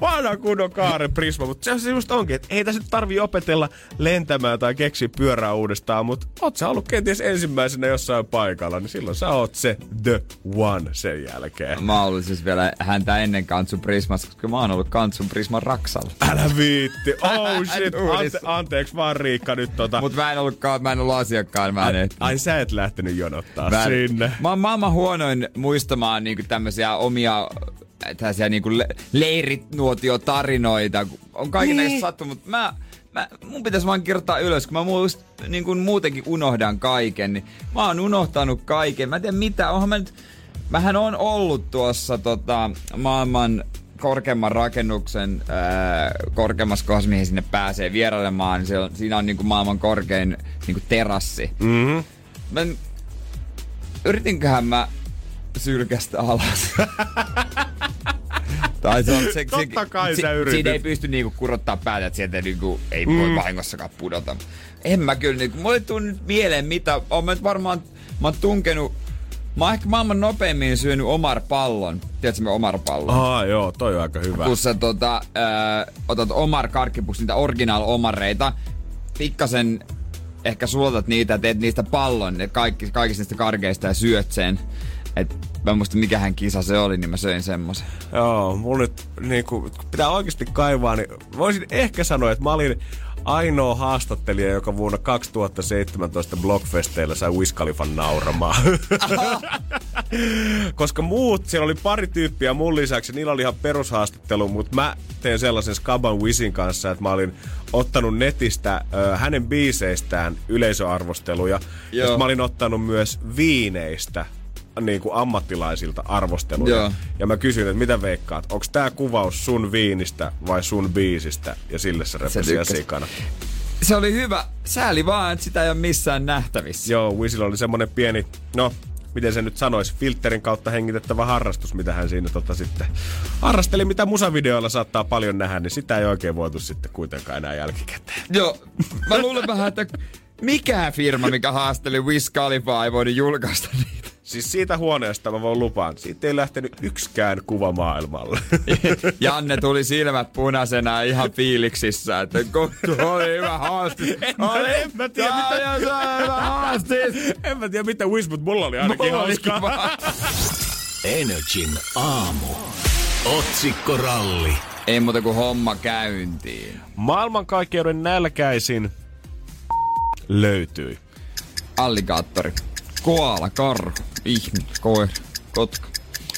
B: Vanha kunnon kaaren prisma, mutta se just onkin, että ei tässä nyt tarvi opetella lentämään tai keksiä pyörää uudestaan, mutta oot sä ollut kenties ensimmäisenä jossain paikalla, niin silloin sä oot se the one sen jälkeen.
C: Mä olin siis vielä häntä ennen Kantsun Prismassa, koska mä oon ollut Kantsun Prisman Raksalla.
B: Älä viitti. Oh shit. Ante, anteeksi vaan Riikka nyt tota.
C: Mut mä en ollut, mä en ollut asiakkaan, mä en
B: ai, ai sä et lähtenyt jonottaa
C: Mä en-
B: sinne.
C: Mä oon maailman huonoin muistamaan niinku tämmösiä omia tällaisia niinku le- leiritnuotiotarinoita. On kaiken
B: Niin.
C: näistä sattunut, mutta mä, mä, mun pitäisi vaan kirjoittaa ylös, kun mä muist, niin kuin muutenkin unohdan kaiken. Niin mä oon unohtanut kaiken. Mä en tiedä mitä, onhan mä nyt... Mähän on ollut tuossa tota, maailman korkeamman rakennuksen ää, korkeammassa kohdassa, mihin sinne pääsee vierailemaan. Niin se on, siinä on niinku maailman korkein niinku terassi.
B: Mm-hmm.
C: Mä yritinköhän mä sylkästä alas. tai se on se,
B: Totta kai
C: se,
B: sä.
C: Siinä ei pysty niinku kurottaa päätä, että sieltä niinku ei voi
B: Mm.
C: vahingossakaan pudota. En mä kyllä niinku, mulle tuu nyt mieleen mitä, on mä nyt varmaan, mä oon tunkenut, mä oon ehkä maailman nopeimmin syönyt Omar pallon. Tiedätkö me Omar pallon?
B: Aa, joo, toi on aika hyvä.
C: Kun sä tota, ö, otat Omar karkkipussi, niitä original Omareita, pikkasen ehkä sulatat niitä ja teet niistä pallon, ja kaikki, kaikista niistä karkeista ja syöt sen. Et mä en muista mikähän kisa se oli, niin mä söin semmosen.
B: Joo, mulla nyt niinku, kun pitää oikeasti kaivaa, niin voisin ehkä sanoa, että mä olin ainoa haastattelija, joka vuonna 2017 Blockfesteillä sai Wiz Khalifan nauramaan. Koska muut, siellä oli pari tyyppiä mun lisäksi, niillä oli ihan perushaastattelu, mutta mä tein sellaisen Skaban Wisin kanssa, että mä olin ottanut netistä ö, hänen biiseistään yleisöarvosteluja. Ja
C: Joo.
B: sit mä olin ottanut myös viineistä niin kuin ammattilaisilta arvosteluja.
C: Joo.
B: Ja mä kysyin, että mitä veikkaat, onko tämä kuvaus sun viinistä vai sun biisistä? Ja sille se repesi sikana.
C: Se oli hyvä. Sääli vaan, että sitä ei ole missään nähtävissä.
B: Joo, Wizillä oli semmonen pieni, no miten se nyt sanoisi, filterin kautta hengitettävä harrastus, mitä hän siinä tota sitten harrasteli, mitä musavideoilla saattaa paljon nähdä, niin sitä ei oikein voitu sitten kuitenkaan enää jälkikäteen.
C: Joo, mä luulen vähän, että mikään firma, mikä haasteli Wiz Khalifa, ei voinut julkaista niitä.
B: Siis siitä huoneesta mä voin lupaan, siitä ei lähtenyt yksikään kuva maailmalle.
C: Janne tuli silmät punaisena ihan fiiliksissä, että oli hyvä haastis.
B: En, en mä tiedä, mitä...
C: hyvä haastis.
B: En mä tiedä, mitä Wiz, mutta mulla oli ainakin
C: Mulla oli
B: hauskaa.
A: Energin aamu. Otsikkoralli.
C: Ei muuta kuin homma käyntiin.
B: Maailmankaikkeuden nälkäisin löytyi.
C: Alligaattori, koala, karhu, ihminen, koira, kotka.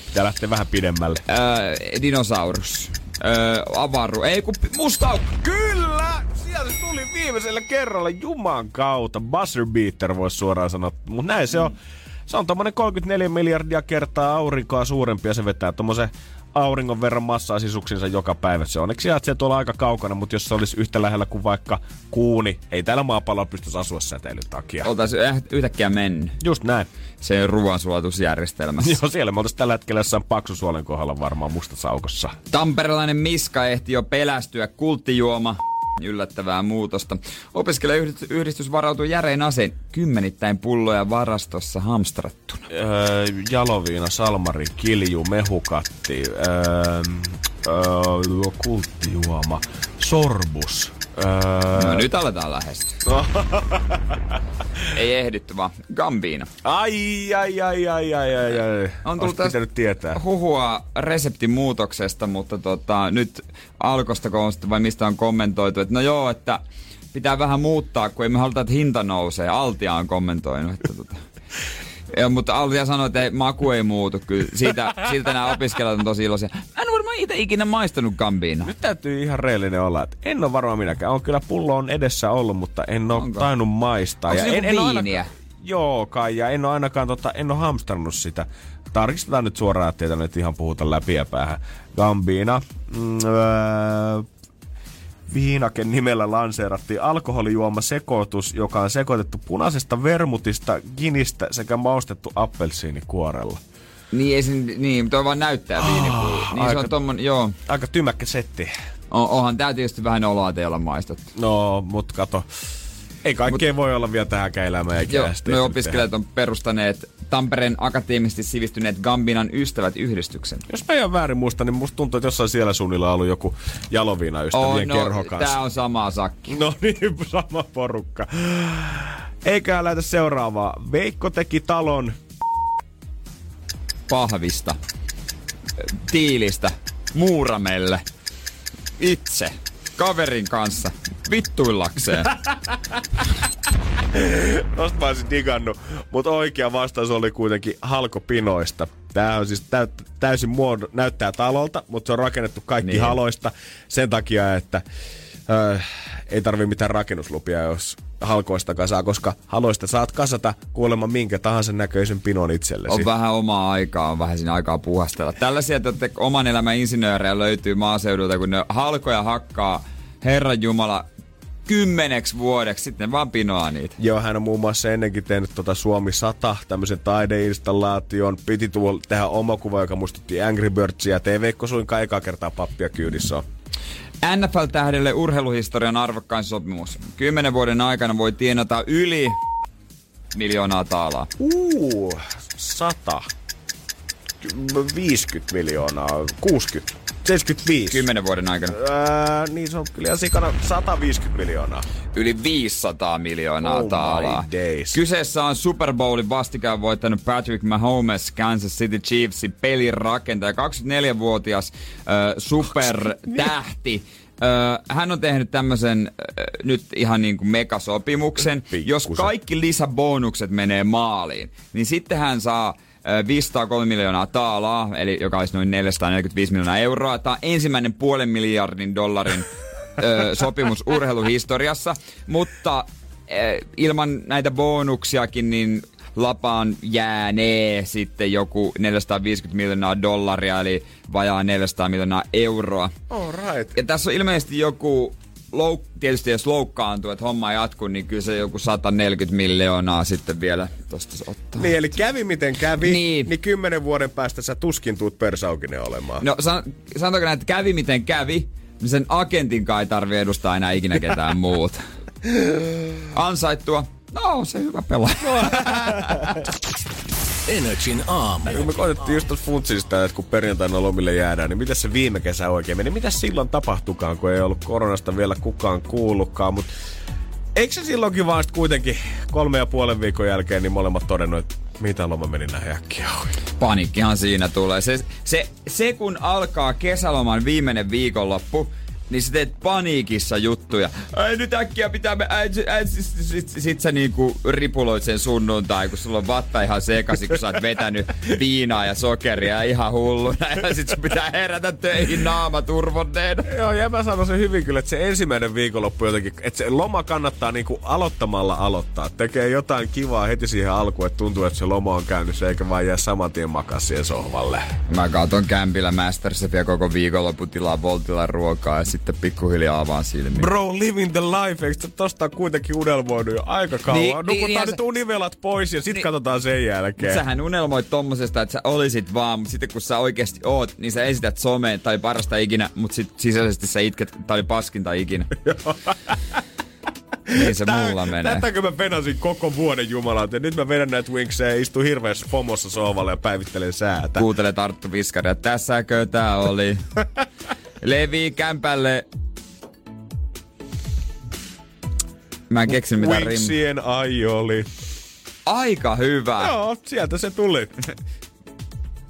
B: Pitää lähteä vähän pidemmälle.
C: Öö, dinosaurus, öö, avaru, ei kun musta.
B: Kyllä! Sieltä tuli viimeisellä kerralla Juman kautta. Buzzer beater voisi suoraan sanoa. Mutta näin se on. Se on tommonen 34 miljardia kertaa aurinkoa suurempi ja se vetää tommosen auringon verran massaa sisuksinsa joka päivä. Se onneksi sijaitsee tuolla aika kaukana, mutta jos se olisi yhtä lähellä kuin vaikka kuuni, ei täällä maapallolla pystyisi asua säteilyn takia.
C: Oltaisiin yhtäkkiä mennyt.
B: Just näin.
C: Se ruoansulatusjärjestelmässä.
B: Joo, siellä me oltaisiin tällä hetkellä jossain paksusuolen kohdalla varmaan mustassa aukossa.
C: Tamperelainen Miska ehti jo pelästyä kulttijuoma yllättävää muutosta. Opiskelijayhdistys varautuu järein aseen kymmenittäin pulloja varastossa hamstrattuna.
B: Öö, jaloviina, salmari, kilju, mehukatti, öö, öö, kulttijuoma, sorbus. Öö,
C: No nyt aletaan lähestyä. Ei ehditty vaan. Gambiina.
B: Ai, ai, ai, ai, ai, ai, ai.
C: On tullut
B: pitänyt tietää.
C: huhua reseptimuutoksesta, mutta tota, nyt sitten vai mistä on kommentoitu, että no joo, että pitää vähän muuttaa, kun ei me haluta, että hinta nousee. Altia on kommentoinut, että tota. Ja, mutta Altia sanoi, että ei, maku ei muutu. Kyllä siitä, siitä nämä opiskelijat on tosi iloisia. Mä en varmaan itse ikinä maistanut gambiina.
B: Nyt täytyy ihan reellinen olla, että en ole varmaan minäkään. On kyllä pullo on edessä ollut, mutta en ole
C: Onko?
B: tainnut maistaa.
C: Onko se
B: en, en
C: viiniä?
B: Joo, kai. Ja en ole ainakaan tota, en ole hamstrannut sitä. Tarkistetaan nyt suoraan, ettei tänne nyt ihan puhuta läpi ja päähän. Gambina. Mm, öö, Viinaken nimellä lanseerattiin alkoholijuoma sekoitus, joka on sekoitettu punaisesta vermutista, ginistä sekä maustettu appelsiinikuorella.
C: Niin, ei se, niin, toi vaan näyttää viinipullo. niin se
B: aika-
C: on tommon, joo.
B: Aika tymäkkä setti.
C: On, onhan tää tietysti vähän oloa teillä maistettu.
B: No, mut kato. Ei kaikkea voi olla vielä tähänkään elämään
C: Joo,
B: ikäisesti.
C: me opiskelijat on perustaneet Tampereen akateemisesti sivistyneet Gambinan ystävät yhdistyksen.
B: Jos mä en väärin muista, niin musta tuntuu, että jossain siellä suunnilla on ollut joku jaloviina ystävien kerho kanssa.
C: tää on sama sakki.
B: No niin, sama porukka. Eikä lähdetä seuraavaa. Veikko teki talon.
C: Pahvista, tiilistä, muuramelle, itse, kaverin kanssa, vittuillakseen.
B: Tosta mä olisin digannut. Mutta oikea vastaus oli kuitenkin halkopinoista. Tää on siis täyt, täysin muodo, näyttää talolta, mutta se on rakennettu kaikki
C: Niin.
B: haloista sen takia, että äh, ei tarvi mitään rakennuslupia, jos halkoista kasaa, koska haloista saat kasata kuulemma minkä tahansa näköisen pinon itsellesi.
C: On vähän omaa aikaa, on vähän siinä aikaa puhastella. Tällaisia että oman elämän insinöörejä löytyy maaseudulta, kun ne halkoja hakkaa Herran Jumala kymmeneksi vuodeksi, sitten vaan pinoaa niitä.
B: Joo, hän on muun muassa ennenkin tehnyt tota Suomi 100, tämmöisen taideinstallaation. Piti tuolla tehdä oma kuva, joka muistutti Angry Birdsia. Ja TV-veikko suinkaan kertaa pappia kyydissä on.
C: NFL-tähdelle urheiluhistorian arvokkain sopimus. Kymmenen vuoden aikana voi tienata yli miljoonaa taalaa.
B: Uu, 100. 50 miljoonaa, 60, 75.
C: Kymmenen vuoden aikana.
B: Ää, niin se on kyllä sikana 150 miljoonaa.
C: Yli 500 miljoonaa
B: Oh
C: taalaa. Kyseessä on Super Bowlin vastikään voittanut Patrick Mahomes Kansas City Chiefsin pelin rakentaja. 24-vuotias äh, supertähti. Äh, hän on tehnyt tämmöisen nyt ihan niin kuin megasopimuksen. Jos kaikki lisäbonukset menee maaliin, niin sitten hän saa 503 miljoonaa taalaa, eli joka olisi noin 445 miljoonaa euroa. Tämä on ensimmäinen puolen miljardin dollarin ö, sopimus urheiluhistoriassa, mutta ö, ilman näitä bonuksiakin, niin lapaan jäänee sitten joku 450 miljoonaa dollaria, eli vajaa 400 miljoonaa euroa.
B: All right.
C: Ja tässä on ilmeisesti joku louk- tietysti jos loukkaantuu, että homma jatkuu, niin kyllä se joku 140 miljoonaa sitten vielä tosta ottaa.
B: Niin, eli kävi miten kävi,
C: Niin.
B: niin kymmenen vuoden päästä sä tuskin tuut persaukinen olemaan.
C: No san, sanotaanko näin, että kävi miten kävi, niin sen agentin kai ei tarvi edustaa enää ikinä ketään muuta. Ansaittua. No, se hyvä pelaaja.
A: Energin aamu.
B: Kun me koitettiin just tuossa funtsista, että kun perjantaina lomille jäädään, niin mitä se viime kesä oikein meni? Mitä silloin tapahtukaan, kun ei ollut koronasta vielä kukaan kuullutkaan, mutta eikö se silloinkin vaan kuitenkin kolme ja puolen viikon jälkeen niin molemmat todennut, että mitä loma meni näin äkkiä ohi?
C: Panikkihan siinä tulee. Se, se, se kun alkaa kesäloman viimeinen viikonloppu, niin sä teet paniikissa juttuja. Ai nyt äkkiä pitää me... Ai, ai, sit, sit, sit, sit sä niinku ripuloit sen sunnuntai, kun sulla on vatta ihan sekaisin, kun sä oot vetänyt viinaa ja sokeria ihan hulluna. Ja sit sun pitää herätä töihin naama turvonneena.
B: Joo, ja mä sanon sen hyvin kyllä, että se ensimmäinen viikonloppu jotenkin, että se loma kannattaa niinku aloittamalla aloittaa. Tekee jotain kivaa heti siihen alkuun, että tuntuu, että se loma on käynnissä, eikä vaan jää saman tien makaa siihen sohvalle.
C: Mä katon kämpillä Masterchefia koko viikonloppu tilaa Voltilla ruokaa ja sitten pikkuhiljaa avaan silmiä.
B: Bro, living the life, eikö tosta ole kuitenkin unelmoinut jo aika kauan?
C: Niin,
B: Nukutaan
C: niin,
B: nyt
C: sä-
B: univelat pois ja sit
C: Niin.
B: katsotaan sen jälkeen.
C: Sähän unelmoit tommosesta, että sä olisit vaan, mutta sitten kun sä oikeasti oot, niin sä esität someen tai parasta ikinä, mutta sit sisäisesti sä itket, tai oli paskinta ikinä. niin se mulla menee.
B: Tätäkö mä venasin koko vuoden jumalat ja nyt mä vedän näitä winksejä ja istun hirveässä pomossa sohvalle ja päivittelen säätä.
C: Kuuntele Tarttu Viskaria, tässäkö tää oli? Levi kämpälle. Mä en keksinyt mitään rim.
B: Winksien ai oli.
C: Aika hyvä.
B: Joo, sieltä se tuli.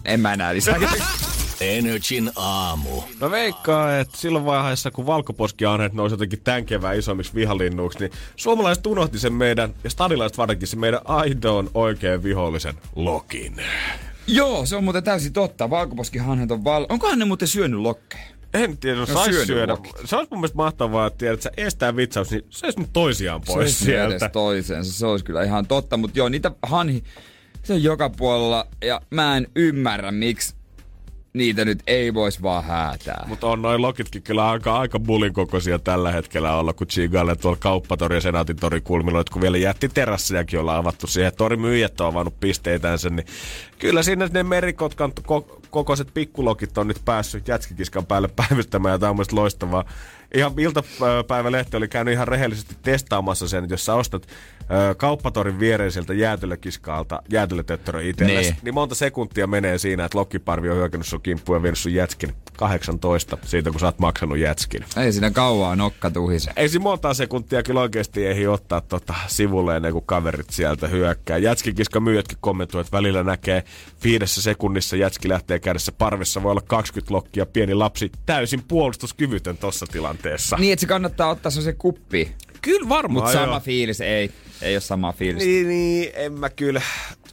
C: En mä enää lisää.
A: Energin aamu.
B: Mä veikkaan, että silloin vaiheessa, kun valkoposkiaaneet nousi jotenkin tämän kevään isommiksi vihalinnuiksi, niin suomalaiset unohti sen meidän, ja stadilaiset varsinkin, sen meidän aidon oikein vihollisen Lokin.
C: Joo, se on muuten täysin totta. Valkoposkihanhet on val... Onkohan ne muuten syönyt lokkeja?
B: En tiedä,
C: No,
B: sais
C: syönyt
B: syödä. Se olisi mun mielestä mahtavaa, että tiedät, sä estää vitsaus, niin se olisi nyt toisiaan
C: Se
B: pois
C: olisi
B: sieltä.
C: edes toiseensa, se olisi kyllä ihan totta. Mutta joo, niitä hanhi, se on joka puolella ja mä en ymmärrä, miksi niitä nyt ei vois vaan häätää.
B: Mutta on noin lokitkin kyllä aika, aika bulin kokoisia tällä hetkellä olla, kun Chigalle tuolla kauppatori ja senaatin tori kulmilla, kun vielä jätti terassiakin ollaan avattu siihen, torimyyjät on avannut pisteitänsä, niin kyllä siinä ne merikotkan ko- kokoiset pikkulokit on nyt päässyt jätskikiskan päälle päivystämään ja tämä on loistavaa. Ihan iltapäivälehti oli käynyt ihan rehellisesti testaamassa sen, että jos sä ostat ö, kauppatorin viereiseltä jäätelökiskalta jäätelötöttörö itsellesi,
C: Niin.
B: niin monta sekuntia menee siinä, että lokkiparvi on hyökännyt sun kimppuun ja vienyt sun jätskin 18 siitä, kun sä oot maksanut jätskin.
C: Ei siinä kauaa nokka tuhise.
B: Ei siinä monta sekuntia kyllä oikeasti ehdi ottaa tota sivulle ennen kuin kaverit sieltä hyökkää. Jätskikiska myyjätkin kommentoivat, että välillä näkee viidessä sekunnissa jätski lähtee kädessä parvessa. Voi olla 20 lokkia, pieni lapsi, täysin puolustuskyvytön tossa tilanteessa.
C: Niin, että se kannattaa ottaa se kuppi.
B: Kyllä varmaan
C: Mutta
B: joo.
C: sama fiilis ei. Ei ole sama fiilis.
B: Niin, niin, en mä kyllä.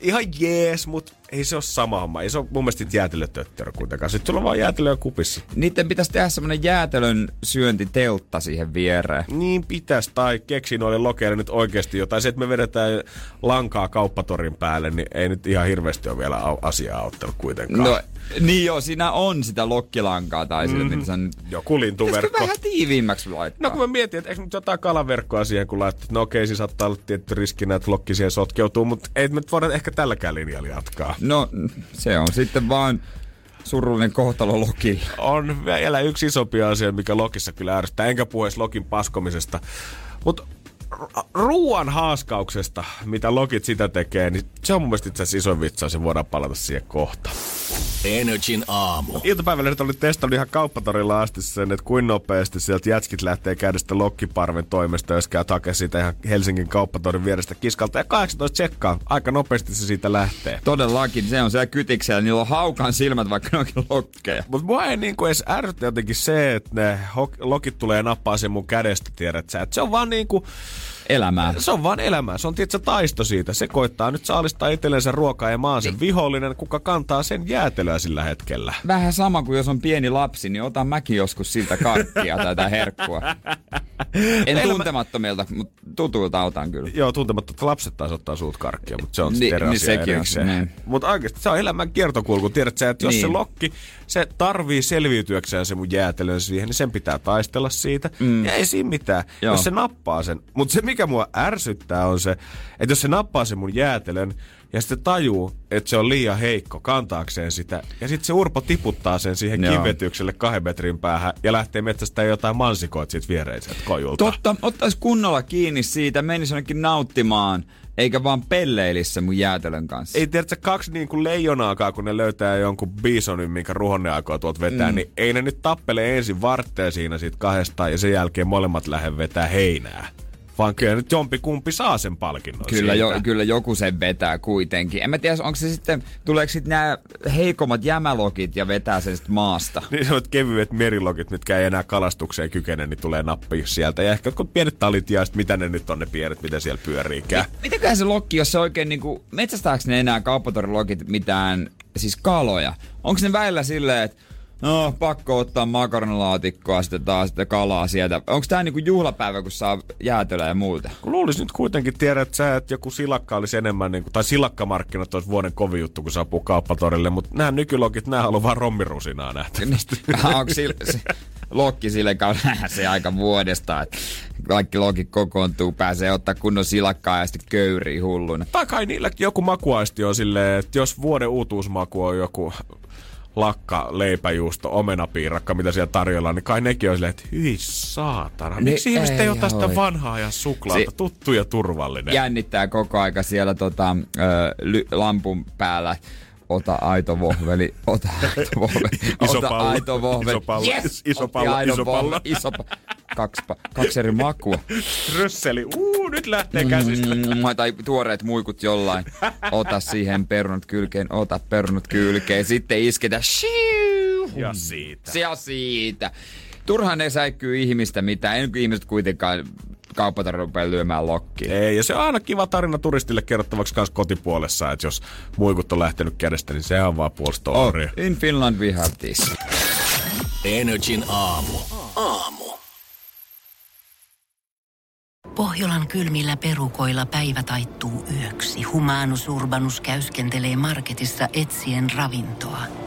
B: Ihan jees, mutta ei se ole sama homma. Ei se ole mun mielestä jäätelötöttörö kuitenkaan. Sitten sulla on vaan jäätelöä kupissa.
C: Niiden pitäisi tehdä semmonen jäätelön syöntiteltta siihen viereen.
B: Niin pitäisi, tai keksi noille lokeille nyt oikeasti jotain. Se, että me vedetään lankaa kauppatorin päälle, niin ei nyt ihan hirveästi ole vielä asiaa auttanut kuitenkaan.
C: No, niin joo, siinä on sitä lokkilankaa tai sitä,
B: Mhm.
C: mitä sen...
B: Joku lintuverkko.
C: vähän tiiviimmäksi laittaa?
B: No kun mä mietin, että eikö nyt jotain kalaverkkoa siihen, kun laittaa, no okei, siis saattaa olla tietty riskinä, että lokki siihen sotkeutuu, mutta ei me nyt voida ehkä tälläkään linjalla jatkaa.
C: No, se on sitten vaan surullinen kohtalo Lokille.
B: On vielä yksi isompi asia, mikä Lokissa kyllä ärsyttää, enkä puhu edes Lokin paskomisesta. Mutta ruuan haaskauksesta, mitä Lokit sitä tekee, niin se on mun mielestä itse asiassa isoin vitsaus ja voidaan palata siihen kohta.
A: Energin aamu.
B: Iltapäivällä nyt oli testannut ihan kauppatorilla asti sen, että kuin nopeasti sieltä jätskit lähtee käydä sitä Lokkiparven toimesta, jos käy hakea siitä ihan Helsingin kauppatorin vierestä kiskalta. Ja 18 tsekkaa, aika nopeasti se siitä lähtee.
C: Todellakin, se on siellä kytiksellä, niillä on haukan silmät, vaikka ne onkin lokkeja.
B: Mutta mua ei niinku edes ärsytä jotenkin se, että ne lokit tulee nappaa sen mun kädestä, tiedät sä. Et se on vaan niinku...
C: elämää.
B: Se on vaan elämää. Se on tietysti taisto siitä. Se koittaa nyt saalistaa itsellensä ruokaa ja maan sen
C: Niin.
B: vihollinen, kuka kantaa sen jäätelöä sillä hetkellä.
C: Vähän sama kuin jos on pieni lapsi, niin otan mäkin joskus siltä karkkia tai jotain herkkua. En
B: Elämä-
C: tuntemattomilta, mutta tutuilta otan kyllä.
B: Joo, tuntematta lapset taas ottaa suut karkkia, mutta se on
C: Ni-
B: sitten eri
C: niin
B: asia
C: sekin
B: erikseen.
C: se, niin.
B: Mutta oikeasti se on elämän kiertokulku. Tiedät sä, että jos
C: Niin.
B: se lokki, se tarvii selviytyäkseen se mun jäätelön siihen, niin sen pitää taistella siitä.
C: Mm.
B: Ja ei siinä mitään,
C: Joo.
B: jos se nappaa sen. Mutta se, mikä mua ärsyttää, on se, että jos se nappaa sen mun jäätelön, ja sitten tajuu, että se on liian heikko kantaakseen sitä. Ja sitten se urpo tiputtaa sen siihen
C: Joo.
B: kivetykselle kahden metrin päähän ja lähtee metsästä jotain mansikoita siitä viereiseltä kojulta.
C: Totta, ottais kunnolla kiinni siitä, menisi jonnekin nauttimaan, eikä vaan pelleilisi mun jäätelön kanssa.
B: ei tiedätkö, kaksi niin kuin leijonaakaan, kun ne löytää jonkun bisonin, minkä ruhonne aikoo tuolta vetää,
C: mm.
B: niin ei ne nyt tappele ensin vartteja siinä siitä kahdesta ja sen jälkeen molemmat lähde vetää heinää. Vaan kyllä nyt jompi kumpi saa sen palkinnon
C: Kyllä,
B: siitä.
C: jo, kyllä joku sen vetää kuitenkin. En mä tiedä, onko se sitten, tuleeko sitten nämä heikommat jämälokit ja vetää sen sitten maasta.
B: Niin sellaiset kevyet merilogit, mitkä ei enää kalastukseen kykene, niin tulee nappia sieltä. Ja ehkä jotkut pienet talit ja mitä ne nyt on ne pienet, mitä siellä pyöriikään.
C: Mitenköhän se lokki, jos se oikein niinku, metsästääkö ne enää kauppatorilokit mitään, siis kaloja? Onko ne välillä silleen, että no pakko ottaa makaronilaatikkoa sitten taas sitten kalaa sieltä. Onko tää niinku juhlapäivä, kun saa jäätelöä ja muuta?
B: Kun luulisin nyt kuitenkin tiedät sä, että joku silakka olisi enemmän, niin kuin, tai silakkamarkkinat olisi vuoden kovin juttu, kun saapuu kauppatorille, mutta nämä nykylogit, nämä haluaa vaan rommirusinaa nähtävästi.
C: Onko sille, se, lokki sille se aika vuodesta, että kaikki lokit kokoontuu, pääsee ottaa kunnon silakkaa ja sitten köyrii hulluna.
B: Tai kai niilläkin joku makuaisti on silleen, että jos vuoden uutuusmaku on joku lakka, leipäjuusto, omenapiirakka, mitä siellä tarjolla, niin kai nekin on silleen, että hyi saatana.
C: Ne
B: Miksi ihmiset ei
C: ei
B: ota sitä vanhaa ja suklaata,
C: Si-
B: tuttu ja turvallinen?
C: Jännittää koko aika siellä tota, ö, ly, lampun päällä. Ota aito vohveli, ota aito vohveli,
B: Iso
C: ota
B: pallo,
C: aito vohveli.
B: iso pallo,
C: yes!
B: iso pallo,
C: aidon
B: iso pallo.
C: vohveli, Iso pa- kaksi, pa- kaksi eri makua.
B: Rösseli, uu, nyt lähtee käsistä.
C: Mm, tai tuoreet muikut jollain. Ota siihen perunat kylkeen, ota perunat kylkeen. Sitten isketä. Shiu.
B: Ja siitä.
C: On siitä. Turhaan ei säikkyy ihmistä mitään. Ei ihmiset kuitenkaan kauppatarina rupea lyömään lokkiin.
B: Ei, ja se on aina kiva tarina turistille kerrottavaksi kanssa kotipuolessa, että jos muikut on lähtenyt kädestä, niin se on vaan puolesta oh.
C: in Finland we have this.
A: Energin aamu. Aamu.
E: Pohjolan kylmillä perukoilla päivä taittuu yöksi. Humanus Urbanus käyskentelee marketissa etsien ravintoa.